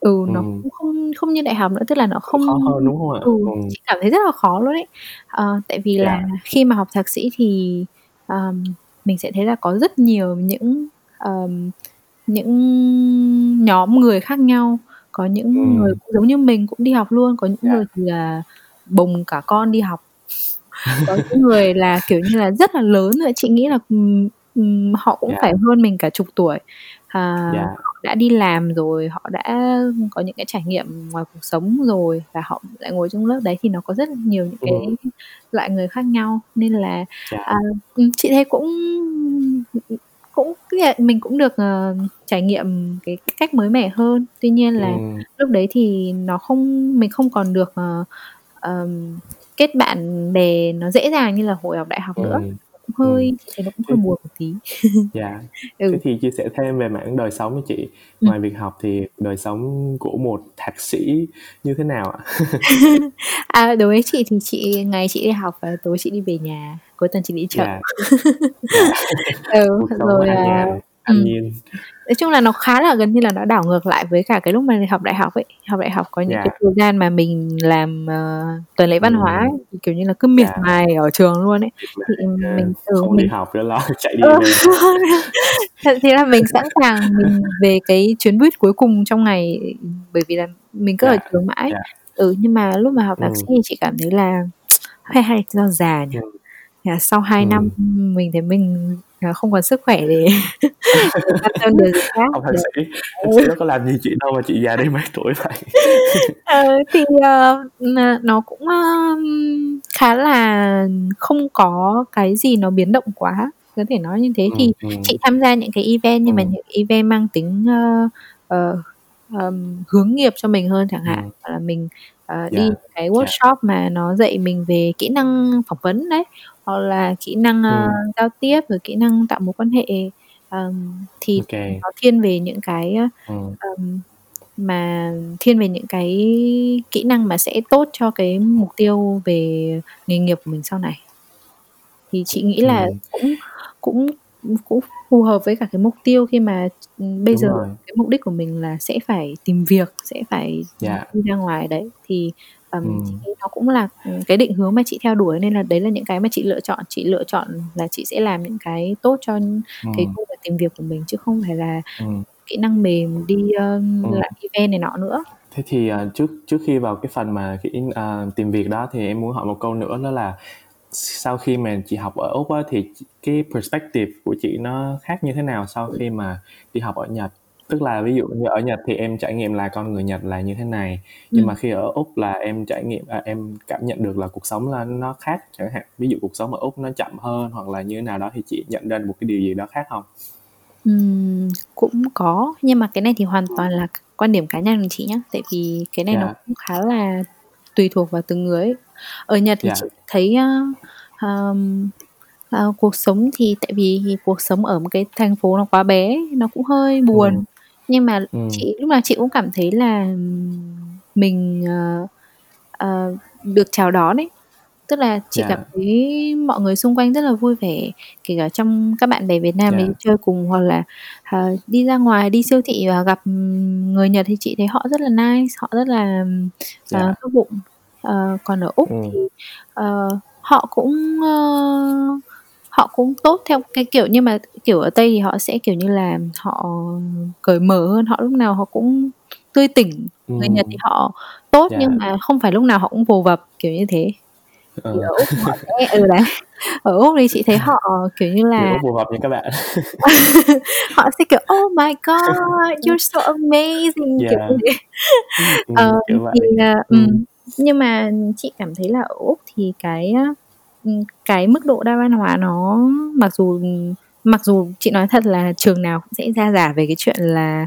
ừ, nó cũng không không như đại học nữa, tức là nó không
Khó hơn, đúng không ạ?
ừ, chị cảm thấy rất là khó luôn ấy. Ờ, tại vì là
Dạ.
khi mà học thạc sĩ thì, ờm, mình sẽ thấy là có rất nhiều những, ờm, những nhóm người khác nhau. Có những người
Ừm.
cũng giống như mình cũng đi học luôn, có những
Dạ.
người thì là bồng cả con đi học. Có những người là, kiểu như là, rất là lớn rồi, chị nghĩ là, ừm, họ cũng
Dạ.
phải hơn mình cả chục tuổi. À,
Dạ.
họ đã đi làm rồi, họ đã có những cái trải nghiệm ngoài cuộc sống rồi và họ lại ngồi trong lớp đấy thì nó có rất là nhiều những cái
Ừm.
loại người khác nhau. Nên là,
Dạ.
à, chị thấy cũng, cũng mình cũng được, ờ, trải nghiệm cái cách mới mẻ hơn. Tuy nhiên là
Ừm.
lúc đấy thì nó không mình không còn được, ờ, ờm, kết bạn bè nó dễ dàng như là hồi học đại học nữa. Cũng hơi chị thấy nó cũng hơi buồn một tí.
Dạ.
Ừ.
Thế thì chia sẻ thêm về mảng đời sống của chị.
Ừm.
Ngoài việc học thì đời sống của một thạc sĩ như thế nào ạ?
À, đối với chị thì chị ngày chị đi học và tối chị đi về nhà, cuối tuần chị đi chợ.
Dạ. Dạ.
Ừ, rồi, à
an nhiên.
nói chung là nó khá là gần như là nó đảo ngược lại với cả cái lúc mà học đại học ấy. Học đại học có những
Dạ.
cái thời gian mà mình làm, ờ, tuần lễ văn hóa ấy, kiểu như là, cứ miệt
Dạ.
mài ở trường luôn ấy. Thì
à,
mình ừ,
không đi
mình
học nữa lo chạy đi
ừ, thật thế là mình sẵn sàng mình về cái chuyến buýt cuối cùng trong ngày, bởi vì là mình cứ ở
Dạ.
trường mãi.
Dạ.
Ừ, nhưng mà lúc mà học thạc sĩ thì chị cảm thấy là hay hay do già nhỉ? Là sau 2 năm,
Ừm.
ừm, mình thấy mình, ờ, không còn sức khỏe để quan tâm gì khác.
Thạc
Để
sĩ
ừ.
sĩ đâu có làm gì chị đâu mà chị già đi mấy tuổi vậy?
Ờ, thì, n nó cũng, ờm, khá là không có cái gì nó biến động quá, có thể nói như thế. Thì
ừm.
chị tham gia những cái event nhưng mà
Ừm.
những event mang tính, ơ, ờ, ờm, hướng nghiệp cho mình hơn chẳng hạn,
Ừm.
hoặc là mình, ờ, đi
Dạ.
cái
Dạ.
workshop mà nó dạy mình về kỹ năng phỏng vấn đấy, hoặc là kỹ năng,
Ừm.
giao tiếp, rồi kỹ năng tạo mối quan hệ. Ờm, thì
kê.
nó thiên về những cái, ờm, mà thiên về những cái kỹ năng mà sẽ tốt cho cái mục tiêu về nghề nghiệp của mình sau này. Thì chị nghĩ là
Ừm.
cũng cũng, cũng phù hợp với cả cái mục tiêu khi mà, bây
Đúng
giờ
rồi.
cái mục đích của mình là sẽ phải tìm việc, sẽ phải, ừm,
Dạ.
đi ra ngoài đấy. Thì, chị
Ừm.
nghĩ nó cũng là, cái định hướng mà chị theo đuổi nên là đấy là những cái mà chị lựa chọn. Chị lựa chọn là chị sẽ làm những cái tốt cho cái
Ừm.
công việc tìm việc của mình chứ không phải là
Ừm.
kỹ năng mềm đi, ơ,
Ừm.
làm event này nọ nữa.
Thế thì, ờ, trước trước khi vào cái phần mà kỹ ờ, tìm việc đó thì em muốn hỏi một câu nữa đó là sau khi mà chị học ở Úc á, thì cái perspective của chị nó khác như thế nào sau khi mà đi học ở Nhật? Tức là ví dụ như ở Nhật thì em trải nghiệm là con người Nhật là như thế này, nhưng
Ừm.
mà khi ở Úc là em trải nghiệm à, em cảm nhận được là cuộc sống là nó khác chẳng hạn. Ví dụ cuộc sống ở Úc nó chậm hơn hoặc là như thế nào đó thì chị nhận ra một cái điều gì đó khác hông?
Ừm, cũng có, nhưng mà cái này thì hoàn toàn là quan điểm cá nhân của chị nhá, tại vì cái này nó
Dạ.
cũng khá là tùy thuộc vào từng người ấy. Ở Nhật thì
Dạ.
chị thấy, ơ, ờm, ờ, cuộc sống thì tại vì cuộc sống ở một cái thành phố nó quá bé, nó cũng hơi buồn. Nhưng mà
Ừm.
chị lúc nào chị cũng cảm thấy là, ừm, mình, ờ, ờ, được chào đón ấy. Tức là chị cảm
Dạ.
thấy mọi người xung quanh rất là vui vẻ, kể cả trong các bạn bè Việt Nam
Dạ.
đi chơi cùng hoặc là, ờ, đi ra ngoài, đi siêu thị và gặp, ừm, người Nhật thì chị thấy họ rất là nice, họ rất là, ờ,
Dạ.
tốt bụng. Ờ, còn ở Úc
Ừm.
thì, ờ, họ cũng, ơ, họ cũng tốt theo cái kiểu nhưng mà, kiểu, ở Tây thì họ sẽ, kiểu như là, họ cởi mở hơn, họ lúc nào họ cũng tươi tỉnh. Người Nhật thì họ tốt
Dạ.
nhưng mà không phải lúc nào họ cũng vồ vập, kiểu như thế.
Ờ.
ở Úc họ sẽ ừ, đấy, ở Úc thì chị thấy họ, kiểu như là
phù hợp như các bạn.
họ sẽ, kiểu: "Oh my god, you're so amazing!" kiểu
Dạ.
như Ờ,
ừm, kiểu
thì, ừm,
Ừm.
nhưng mà chị cảm thấy là ở Úc thì cái, cái mức độ đa văn hóa nó mặc dù, mặc dù chị nói thật là trường nào cũng sẽ ra rả về cái chuyện là,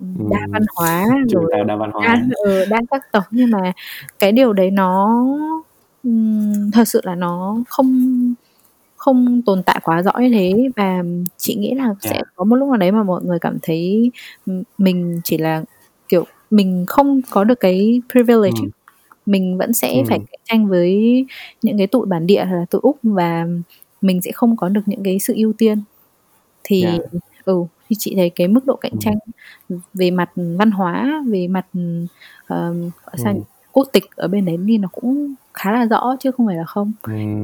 ừm, đa văn hóa rồi
đa văn
đa
hóa.
ừ, đa sắc tộc, nhưng mà cái điều đấy nó, ừm, thật sự là nó không không tồn tại quá rõ như thế. Và chị nghĩ là sẽ
Dạ.
có một lúc nào đấy mà mọi người cảm thấy, mình chỉ là, kiểu, mình không có được cái privilege ấy. Mình vẫn sẽ phải
Ừm.
cạnh tranh với những cái tụi bản địa hoặc là tụi Úc và mình sẽ không có được những cái sự ưu tiên. Thì,
Dạ.
ừ thì chị thấy cái mức độ cạnh tranh về mặt văn hóa về mặt uh, sao quốc tịch ở bên đấy thì nó cũng khá là rõ chứ không phải là không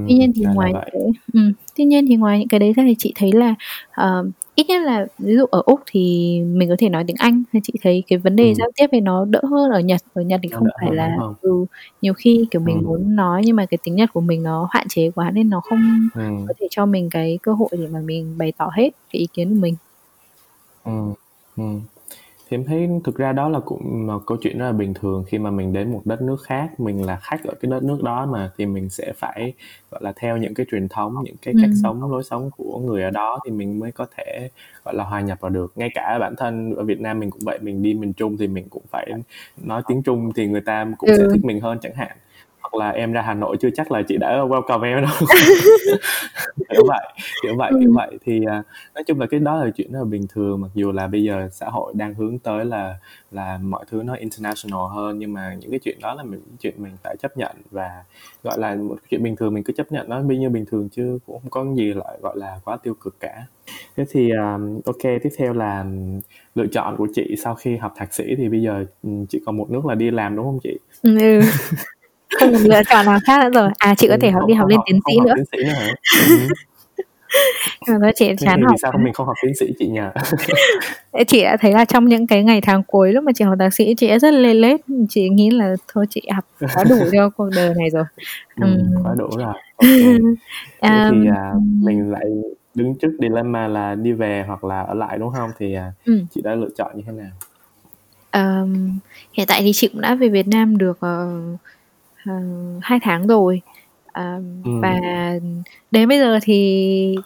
tuy nhiên thì ngoài cái ừ, tuy nhiên thì ngoài những cái đấy ra thì chị thấy là uh, ít nhất là ví dụ ở úc thì mình có thể nói tiếng anh thì chị thấy cái vấn đề ừ. giao tiếp thì nó đỡ hơn ở nhật ở nhật thì không phải là ừ, nhiều khi kiểu mình ừ. muốn nói nhưng mà cái tiếng nhật của mình nó hạn chế quá nên nó không ừ. có thể cho mình cái cơ hội để mà mình bày tỏ hết cái ý kiến của mình
ừ. Ừ thì em thấy thực ra đó là cũng một câu chuyện rất là bình thường khi mà mình đến một đất nước khác mình là khách ở cái đất nước đó mà thì mình sẽ phải gọi là theo những cái truyền thống những cái cách ừ. sống lối sống của người ở đó thì mình mới có thể gọi là hòa nhập vào được ngay cả bản thân ở Việt Nam mình cũng vậy mình đi miền Trung thì mình cũng phải nói tiếng Trung thì người ta cũng ừ. sẽ thích mình hơn chẳng hạn hoặc là em ra Hà Nội chưa chắc là chị đã welcome em đâu. Kiểu vậy kiểu vậy kiểu vậy. Thì uh, nói chung là cái đó là chuyện rất là bình thường mặc dù là bây giờ xã hội đang hướng tới là là mọi thứ nó international hơn nhưng mà những cái chuyện đó là mình chuyện mình phải chấp nhận và gọi là một chuyện bình thường mình cứ chấp nhận nó nhiêu bình thường chứ cũng không có gì lại gọi là quá tiêu cực cả. Thế thì um, ok tiếp theo là lựa chọn của chị sau khi học thạc sĩ thì bây giờ chị còn một nước là đi làm đúng không chị?
Ừ không còn lựa chọn nào khác nữa rồi. À chị có thể học đi học lên tiến sĩ nữa. hả?
Nhưng mà chị chán học sao mình không học tiến sĩ chị nhỉ
chị đã thấy là trong những cái ngày tháng cuối lúc mà chị học thạc sĩ chị đã rất lê lết. Chị nghĩ là thôi chị học có đủ cho cuộc đời này rồi.
Ừ, um, có đủ rồi. Okay. um, thì à, mình lại đứng trước dilemma là đi về hoặc là ở lại đúng không? Thì à, ừ. chị đã lựa chọn như thế nào?
Um, hiện tại thì chị cũng đã về Việt Nam được uh, uh, hai tháng rồi ừ. và đến bây giờ thì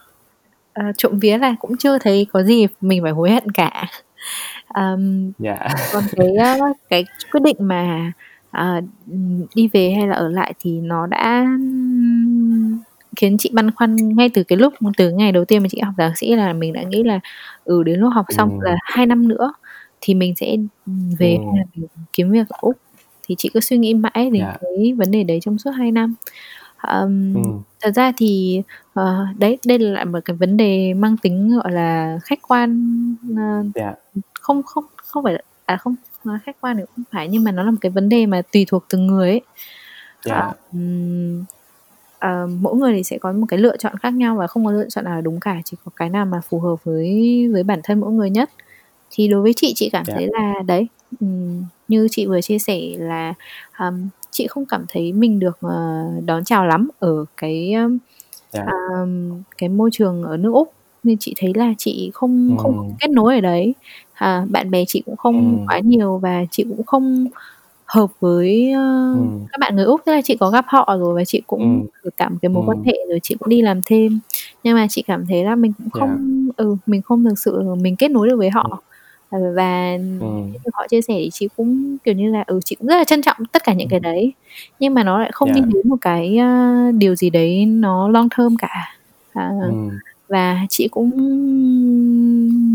uh, trộm vía là cũng chưa thấy có gì mình phải hối hận cả um, yeah. còn cái uh, cái quyết định mà uh, đi về hay là ở lại thì nó đã khiến chị băn khoăn ngay từ cái lúc từ ngày đầu tiên mà chị học thạc sĩ là mình đã nghĩ là ừ đến lúc học xong ừ. là hai năm nữa thì mình sẽ về ừ. hay là mình kiếm việc ở úc thì chị cứ suy nghĩ mãi đến yeah. Dạ. cái vấn đề đấy trong suốt 2 năm um, ừ. thật ra thì uh, đấy đây là lại một cái vấn đề mang tính gọi là khách quan uh, yeah. Dạ. không không không phải à không khách quan thì không phải nhưng mà nó là một cái vấn đề mà tùy thuộc từng người ấy yeah. um, uh, mỗi người thì sẽ có một cái lựa chọn khác nhau và không có lựa chọn nào đúng cả chỉ có cái nào mà phù hợp với với bản thân mỗi người nhất thì đối với chị chị cảm yeah. thấy là đấy um, như chị vừa chia sẻ là um, chị không cảm thấy mình được uh, đón chào lắm ở cái um, yeah. um, cái môi trường ở nước úc nên chị thấy là chị không ừ. không kết nối ở đấy à, bạn bè chị cũng không ừ. quá nhiều và chị cũng không hợp với uh, ừ. các bạn người úc tức là chị có gặp họ rồi và chị cũng ừ. cảm cái mối ừ. quan hệ rồi chị cũng đi làm thêm nhưng mà chị cảm thấy là mình cũng không yeah. ừ mình không thực sự mình kết nối được với họ ừ và ừ. họ chia sẻ thì chị cũng kiểu như là ừ chị cũng rất là trân trọng tất cả những cái đấy nhưng mà nó lại không yeah. đi đến một cái uh, điều gì đấy nó long term cả à, ừ. và chị cũng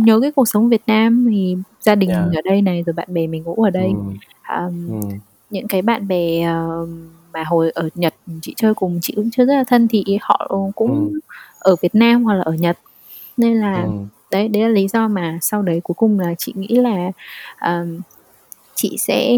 nhớ cái cuộc sống Việt Nam thì gia đình yeah. ở đây này rồi bạn bè mình cũng ở đây ừ. Um, ừ. những cái bạn bè uh, mà hồi ở Nhật chị chơi cùng chị cũng chơi rất là thân thì họ cũng ừ. ở Việt Nam hoặc là ở Nhật nên là ừ đấy đấy là lý do mà sau đấy cuối cùng là chị nghĩ là um, chị sẽ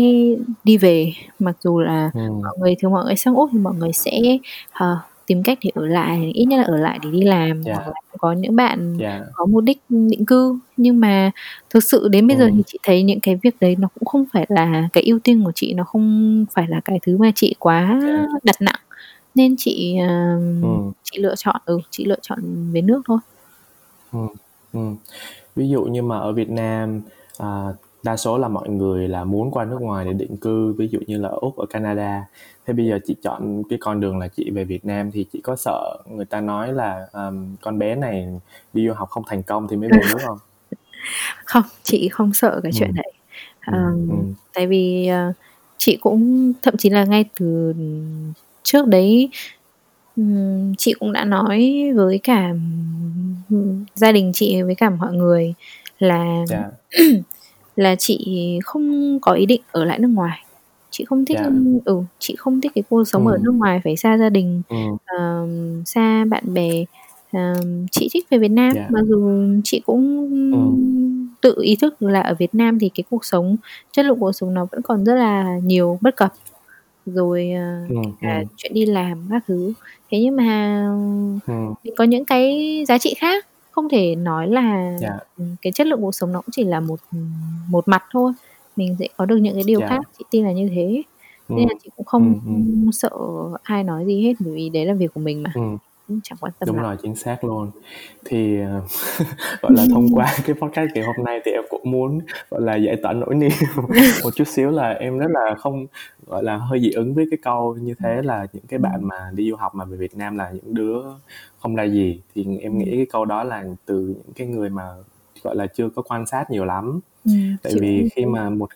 đi về mặc dù là ừ. mọi người thường mọi người sang úc thì mọi người sẽ uh, tìm cách để ở lại ít nhất là ở lại để đi làm yeah. hoặc là có những bạn yeah. có mục đích định cư nhưng mà thực sự đến bây ừ. giờ thì chị thấy những cái việc đấy nó cũng không phải là cái ưu tiên của chị nó không phải là cái thứ mà chị quá yeah. đặt nặng nên chị uh, ừ. chị lựa chọn ừ chị lựa chọn về nước thôi
ừ. Ừm. Ví dụ như mà ở Việt Nam, à, đa số là mọi người là muốn qua nước ngoài để định cư, ví dụ như là Úc, ở Canada. Thế bây giờ chị chọn cái con đường là chị về Việt Nam thì chị có sợ người ta nói là, ờm, con bé này đi du học không thành công thì mới về nước không?
Không, chị không sợ cái chuyện Ừm. đấy. Ừm, Ờm, ừm. tại vì, ờ, chị cũng thậm chí là ngay từ trước đấy chị cũng đã nói với cả, gia đình chị với cả mọi người là Yeah. Dạ. là chị không có ý định ở lại nước ngoài. Chị không thích Yeah. Dạ. ừ, chị không thích cái cuộc sống ở nước ngoài phải xa gia đình, Ừm. ờm, xa bạn bè. ờm, chị thích về Việt Nam,
Dạ.
mặc dù chị cũng
Ừm.
tự ý thức là ở Việt Nam thì cái cuộc sống chất lượng cuộc sống nó vẫn còn rất là nhiều bất cập, rồi, ờ,
Ừm,
kể cả
ừm.
chuyện đi làm các thứ. Thế nhưng mà
Ừm.
mình có những cái giá trị khác, không thể nói là,
Dạ.
ừm, cái chất lượng cuộc sống nó cũng chỉ là một, ừm, một mặt thôi, mình sẽ có được những cái điều
Dạ.
khác, chị tin là như thế. Nên
Ừm.
là chị cũng không
Ừm, ừm.
sợ ai nói gì hết, bởi vì đấy là việc của mình mà,
Ừm.
Cũng chẳng quan tâm
Đúng
lắm.
rồi, chính xác luôn. Thì, ờ, gọi là, thông qua cái podcast ngày hôm nay thì em cũng muốn, gọi là, giải tỏa nỗi niềm một chút xíu là em rất là không gọi là, hơi dị ứng với cái câu như thế là những cái bạn mà đi du học mà về Việt Nam là những đứa không ra gì, thì em nghĩ
Ừm.
cái câu đó là từ những cái người mà, gọi là, chưa có quan sát nhiều lắm.
Ừm,
Tại vì khi mà một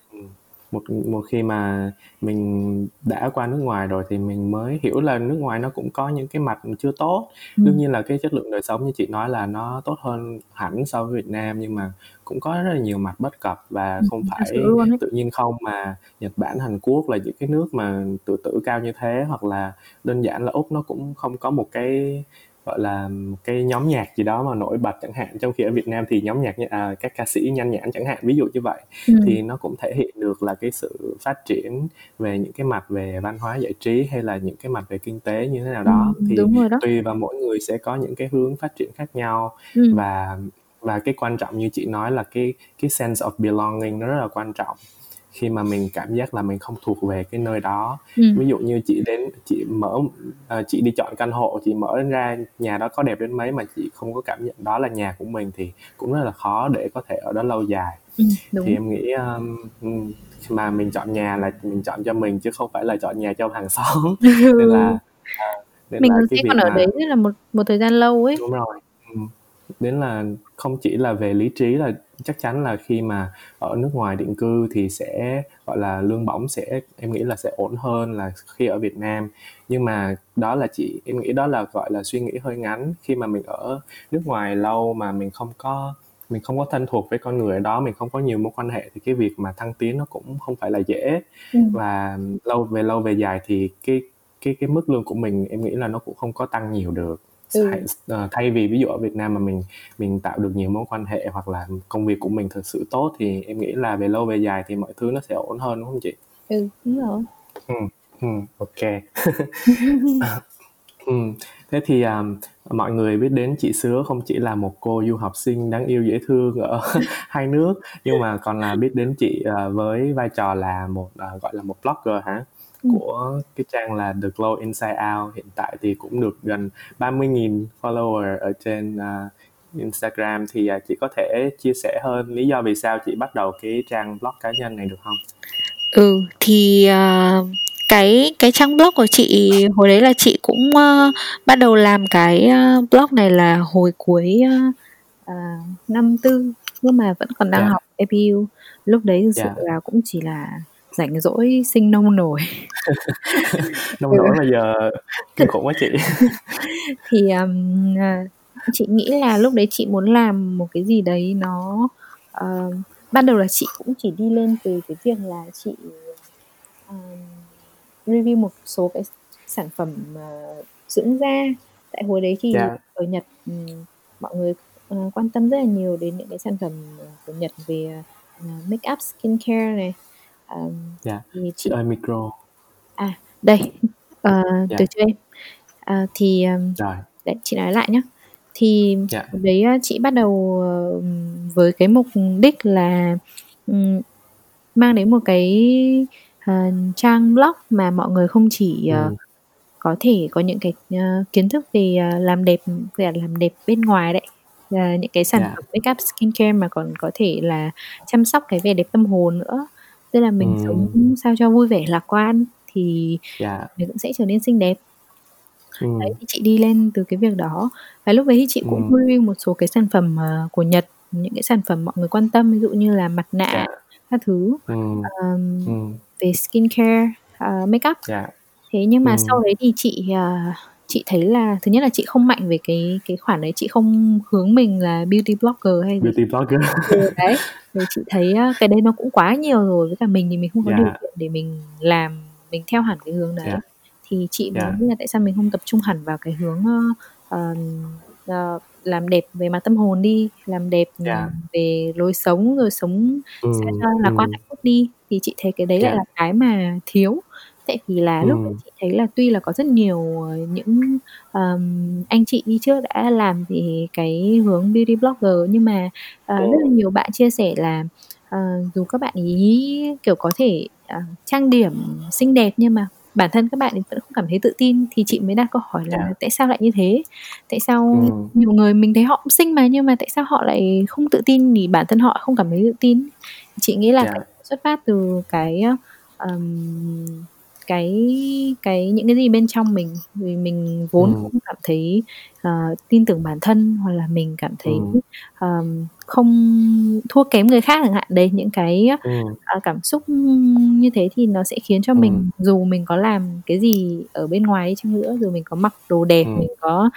một một khi mà mình đã qua nước ngoài rồi thì mình mới hiểu là nước ngoài nó cũng có những cái mặt chưa tốt. Đương
Ừm.
nhiên là cái chất lượng đời sống như chị nói là nó tốt hơn hẳn so với Việt Nam, nhưng mà cũng có rất là nhiều mặt bất cập và
Ừm,
không phải tự nhiên không mà Nhật Bản, Hàn Quốc là những cái nước mà tự tử cao như thế, hoặc là đơn giản là Úc nó cũng không có một cái, gọi là, một cái nhóm nhạc gì đó mà nổi bật chẳng hạn, trong khi ở Việt Nam thì nhóm nhạc như à, các ca sĩ nhan nhản chẳng hạn, ví dụ như vậy.
Ừm.
Thì nó cũng thể hiện được là cái sự phát triển về những cái mặt về văn hóa giải trí, hay là những cái mặt về kinh tế như thế nào đó,
Ừm,
thì
đúng rồi đó.
tùy vào mỗi người sẽ có những cái hướng phát triển khác nhau.
Ừm.
Và và cái quan trọng như chị nói là cái cái sense of belonging nó rất là quan trọng, khi mà mình cảm giác là mình không thuộc về cái nơi đó.
Ừm.
Ví dụ như chị đến chị mở ờ, chị đi chọn căn hộ, chị mở ra nhà đó có đẹp đến mấy mà chị không có cảm nhận đó là nhà của mình thì cũng rất là khó để có thể ở đó lâu dài.
Ừm,
Thì em nghĩ, ờm, ừm, mà mình chọn nhà là mình chọn cho mình chứ không phải là chọn nhà cho hàng xóm. Nên là,
Ừ.
ờ, nên
Mình
là
sẽ còn ở
mà
đấy là một một thời gian lâu ấy.
Đúng rồi, ừm. Đến là không chỉ là về lý trí là chắc chắn là khi mà ở nước ngoài định cư thì sẽ, gọi là, lương bổng sẽ em nghĩ là sẽ ổn hơn là khi ở Việt Nam. Nhưng mà đó là chỉ em nghĩ đó là, gọi là, suy nghĩ hơi ngắn, khi mà mình ở nước ngoài lâu mà mình không có mình không có thân thuộc với con người ở đó, mình không có nhiều mối quan hệ thì cái việc mà thăng tiến nó cũng không phải là dễ.
Ừm.
Và lâu về lâu về dài thì cái cái cái mức lương của mình em nghĩ là nó cũng không có tăng nhiều được.
Ừ.
ờ, thay vì ví dụ ở Việt Nam mà mình mình tạo được nhiều mối quan hệ hoặc là công việc của mình thực sự tốt thì em nghĩ là về lâu về dài thì mọi thứ nó sẽ ổn hơn, đúng không chị?
Ừ, đúng rồi.
Ô kê. Ờ, ừm, thế thì, à, mọi người biết đến chị Sứa không chỉ là một cô du học sinh đáng yêu dễ thương ở hai nước, nhưng mà còn là biết đến chị, ờ, với vai trò là một, ờ, gọi là, một blogger hả?
Ừm.
Của cái trang là The Glow Inside Out, hiện tại thì cũng được gần 30.000 follower ở trên, a, Instagram. Thì, à, chị có thể chia sẻ hơn lý do vì sao chị bắt đầu cái trang blog cá nhân này được hông?
Ừ, thì, ờ, cái cái trang blog của chị hồi đấy là chị cũng, ơ, bắt đầu làm cái, ơ, blog này là hồi cuối, à, năm tư, lúc mà vẫn còn đang
Dạ.
học APU. Lúc đấy thực sự
Dạ.
là cũng chỉ là rảnh rỗi sinh nông nổi.
Nông nổi mà giờ kinh khủng quá chị.
Thì, ờ, chị nghĩ là lúc đấy chị muốn làm một cái gì đấy nó ờ, ban đầu là chị cũng chỉ đi lên từ cái việc là chị, ờm, review một số cái sản phẩm, ờ, dưỡng da. Tại hồi đấy thì
Dạ.
ở Nhật, ừm, mọi người, ờ, quan tâm rất là nhiều đến những cái sản phẩm, của Nhật về, ờ, makeup, skincare này. Ờm,
Dạ.
thì
Chị ơi micro.
À, đây, ờ,
Dạ.
từ cho em. À, thì, ờm,
Rồi.
đấy, chị nói lại nhá. Thì
Dạ.
hồi đấy á chị bắt đầu, ờ, với cái mục đích là, mang đến một cái, ờ, trang blog mà mọi người không chỉ, ờ,
Ừm.
có thể có những cái, ờ, kiến thức về, ờ, làm đẹp, về làm đẹp bên ngoài đấy, những cái sản
Dạ.
phẩm makeup, skincare mà còn có thể là chăm sóc cái vẻ đẹp tâm hồn nữa. Tức là mình sống
Ừm.
sao cho vui vẻ, lạc quan thì
Dạ.
mình cũng sẽ trở nên xinh đẹp. Đấy,
Ừm.
thì chị đi lên từ cái việc đó. Và lúc đấy thì chị cũng
Ừm.
review một số cái sản phẩm, ờ, của Nhật, những cái sản phẩm mọi người quan tâm, ví dụ như là mặt nạ
Dạ.
các thứ,
Ừm.
ờm,
Ừm.
về skincare, ờ, makeup.
Dạ.
Thế nhưng mà sau
Ừm.
đấy thì chị, ờ, chị thấy là thứ nhất là chị không mạnh về cái cái khoản đấy, chị không hướng mình là beauty blogger hay gì.
Beauty blogger.
Ừ, đấy, thì chị thấy á cái đấy nó cũng quá nhiều rồi, với cả mình thì mình không có điều
Dạ.
kiện để mình làm, mình theo hẳn cái hướng đấy.
Dạ.
Thì chị mới
Dạ.
là tại sao mình không tập trung hẳn vào cái hướng, ờm, ờ, làm đẹp về mặt tâm hồn đi, làm đẹp,
Yeah.
về lối sống, rồi sống sao
Ừm,
cho lạc quan, hạnh phúc đi, thì chị thấy cái đấy lại
Yeah.
là cái mà thiếu. Tại vì là lúc đấy
Ừm.
chị thấy là tuy là có rất nhiều, ờ, những, ờm, anh chị đi trước đã làm về cái hướng beauty blogger nhưng mà, ờ, rất là nhiều bạn chia sẻ là, ờ, dù các bạn ấy, kiểu, có thể, ờ, trang điểm xinh đẹp nhưng mà bản thân các bạn vẫn không cảm thấy tự tin, thì chị mới đặt câu hỏi là
Yeah.
tại sao lại như thế? Tại sao
Ừm.
nhiều người mình thấy họ cũng xinh mà, nhưng mà tại sao họ lại không tự tin vì bản thân họ không cảm thấy tự tin? Chị nghĩ là
Yeah.
cái xuất phát từ cái, ờm, cái cái những cái gì bên trong mình, vì mình vốn
Ừm.
không cảm thấy, ờ, tin tưởng bản thân, hoặc là mình cảm thấy,
Ừm.
ờm, không thua kém người khác chẳng hạn. Đấy, những cái,
Ừm.
ờ, cảm xúc như thế thì nó sẽ khiến cho
Ừm.
mình dù mình có làm cái gì ở bên ngoài đi chăng nữa, dù mình có mặc đồ đẹp,
Ừm.
mình có,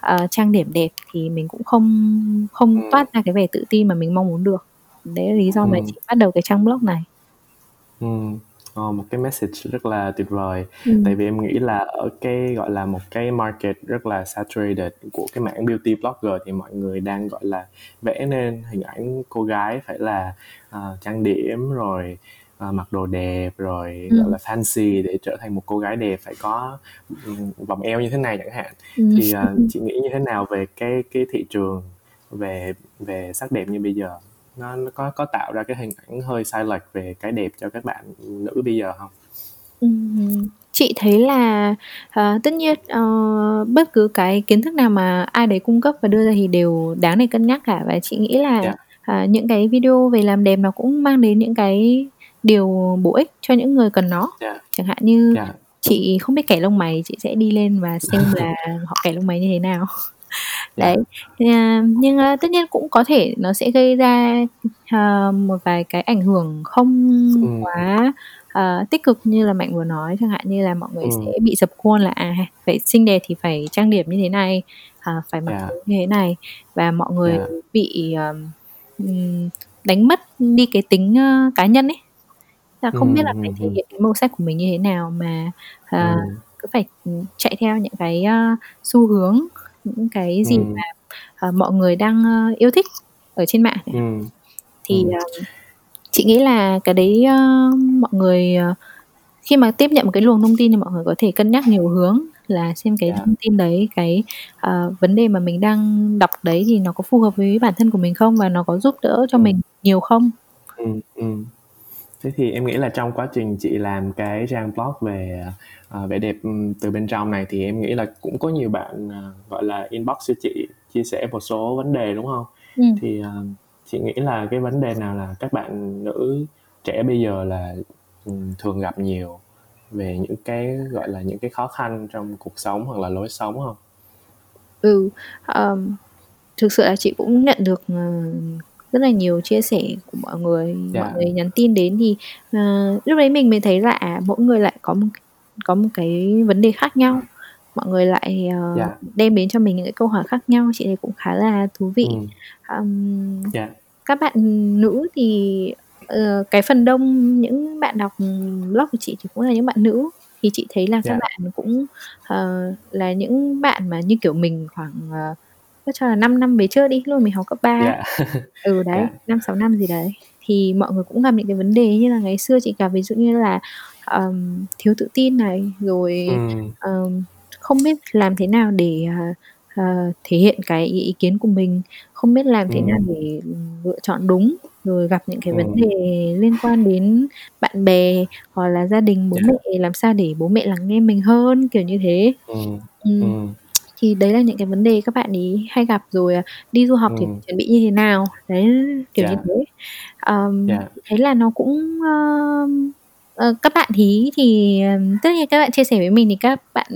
ờ, trang điểm đẹp thì mình cũng không không
Ừm.
toát ra cái vẻ tự tin mà mình mong muốn được. Đấy là lý do mà
Ừm.
chị bắt đầu cái trang blog này.
Ừm, ờ, một cái message rất là tuyệt vời. Tại
Ừm.
vì em nghĩ là ở cái, gọi là, một cái market rất là saturated của cái mảng beauty blogger thì mọi người đang, gọi là, vẽ nên hình ảnh cô gái phải là, ờ, trang điểm rồi, ờ, mặc đồ đẹp, rồi, gọi
Ừm.
là, fancy để trở thành một cô gái đẹp, phải có, ừm, vòng eo như thế này chẳng hạn.
Ừm.
Thì, ờ, chị nghĩ như thế nào về cái cái thị trường về về sắc đẹp như bây giờ? Nó có có tạo ra cái hình ảnh hơi sai lệch về cái đẹp cho các bạn nữ bây giờ hông?
Ừm, chị thấy là, ờ, tất nhiên, ờ, bất cứ cái kiến thức nào mà ai đấy cung cấp và đưa ra thì đều đáng để cân nhắc cả. Và chị nghĩ là,
Dạ.
à, những cái video về làm đẹp nó cũng mang đến những cái điều bổ ích cho những người cần nó.
Dạ.
Chẳng hạn như
Dạ.
chị không biết kẻ lông mày, chị sẽ đi lên và xem là họ kẻ lông mày như thế nào. Đấy,
Dạ.
thì, à, nhưng, a, tất nhiên cũng có thể nó sẽ gây ra, ờ, một vài cái ảnh hưởng không
Ừm.
quá, ờ, tích cực như là Mạnh vừa nói, chẳng hạn như là mọi người sẽ
Ừm.
bị dập khuôn là, à, phải xinh đẹp thì phải trang điểm như thế này, à, phải mặc
Dạ.
váy như thế này. Và mọi người
Dạ.
bị, ừm, đánh mất đi cái tính, ơ, cá nhân ấy. Là không biết là
Ừm,
phải thể
ừm.
hiện cái màu sắc của mình như thế nào mà, à,
Ừm.
cứ phải, chạy theo những cái, a, xu hướng, những cái gì
Ừm.
mà, ờ, mọi người đang, ơ, yêu thích ở trên mạng.
Ừm.
Thì, ờm, chị nghĩ là cái đấy, ơ, mọi người, ờ, khi mà tiếp nhận một cái luồng thông tin thì mọi người có thể cân nhắc nhiều hướng là xem cái
Dạ.
thông tin đấy, cái, ờ, vấn đề mà mình đang đọc đấy thì nó có phù hợp với bản thân của mình không và nó có giúp đỡ cho
Ừm.
mình nhiều không.
Ừm, ừm. Thế thì em nghĩ là trong quá trình chị làm cái trang blog về, ờ, vẻ đẹp, từ bên trong này thì em nghĩ là cũng có nhiều bạn, ờ, gọi là, inbox cho chị chia sẻ một số vấn đề, đúng hông?
Ừm.
Thì, ờ, chị nghĩ là cái vấn đề nào là các bạn nữ trẻ bây giờ là, thường gặp nhiều về những cái, gọi là, những cái khó khăn trong cuộc sống hoặc là lối sống hông?
Ừ, ờm, thực sự là chị cũng nhận được, rất là nhiều chia sẻ của mọi người, mọi
Dạ.
người nhắn tin đến thì, ờ, lúc đấy mình mới thấy là, à, mỗi người lại có một có một cái vấn đề khác nhau. Mọi người lại, ờ,
Dạ.
đem đến cho mình những cái câu hỏi khác nhau, chị thấy cũng khá là thú vị.
Ừm.
Ừm,
Dạ.
các bạn nữ thì, ờ, cái phần đông những bạn đọc, blog của chị thì cũng là những bạn nữ, thì chị thấy là các
Dạ.
bạn cũng, ờ, là những bạn mà như kiểu mình khoảng, ờ, cứ cho là 5 năm về trước đi, lúc mà mình học cấp 3 ấy.
Dạ.
Ừ, đấy,
Dạ.
5-6 năm gì đấy, thì mọi người cũng gặp những cái vấn đề như là ngày xưa chị gặp, ví dụ như là, ờm, thiếu tự tin này, rồi, ờm, không biết làm thế nào để, ờ, ờ, thể hiện cái ý kiến của mình, không biết làm thế nào
Ừm.
để, lựa chọn đúng, rồi gặp những cái vấn
Ừm.
đề liên quan đến bạn bè hoặc là gia đình, bố
Dạ.
mẹ, làm sao để bố mẹ lắng nghe mình hơn, kiểu như thế.
Ừm,
ừm. Thì đấy là những cái vấn đề các bạn ấy hay gặp, rồi, à, đi du học thì
Ừm.
chuẩn bị như thế nào, đấy, kiểu như
Dạ.
thế. Ờm,
Dạ.
thấy là nó cũng, ơ, ờ, các bạn thì, ờm, tất nhiên các bạn chia sẻ với mình thì các bạn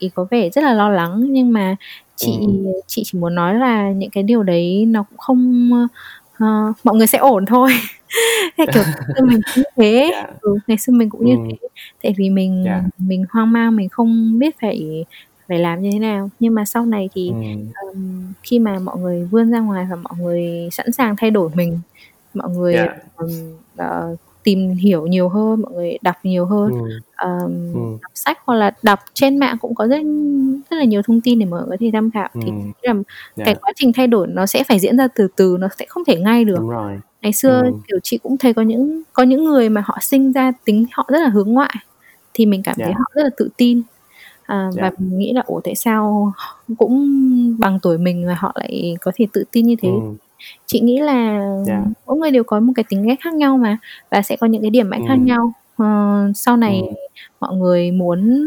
ấy có vẻ rất là lo lắng, nhưng mà chị
Ừm.
chị chỉ muốn nói là những cái điều đấy nó cũng không, ờ mọi người sẽ ổn thôi. Theo kiểu xưa mình cũng như thế ấy,
Dạ.
ừ, ngày xưa mình cũng như
Ừm.
thế, tại vì mình
Dạ.
mình hoang mang, mình không biết phải phải làm như thế nào. Nhưng mà sau này thì,
Ừm.
ờm, khi mà mọi người vươn ra ngoài và mọi người sẵn sàng thay đổi mình, mọi người,
Dạ.
ừm, ờ, tìm hiểu nhiều hơn mọi người đọc nhiều hơn ừ. Um, ừ. đọc sách hoặc là đọc trên mạng cũng có rất rất là nhiều thông tin để mọi người có thể tham khảo ừ. thì là yeah. Dạ. cái quá trình thay đổi nó sẽ phải diễn ra từ từ nó sẽ không thể ngay được
Đúng rồi.
ngày xưa ừ. kiểu chị cũng thấy có những có những người mà họ sinh ra tính họ rất là hướng ngoại thì mình cảm yeah. thấy dạ. họ rất là tự tin à, yeah. và dạ. mình nghĩ là ủa tại sao cũng bằng tuổi mình mà họ lại có thể tự tin như thế ừ chị nghĩ là yeah. mỗi người đều có một cái tính cách khác nhau mà và sẽ có những cái điểm mạnh ừ. khác nhau uh, sau này ừ. mọi người muốn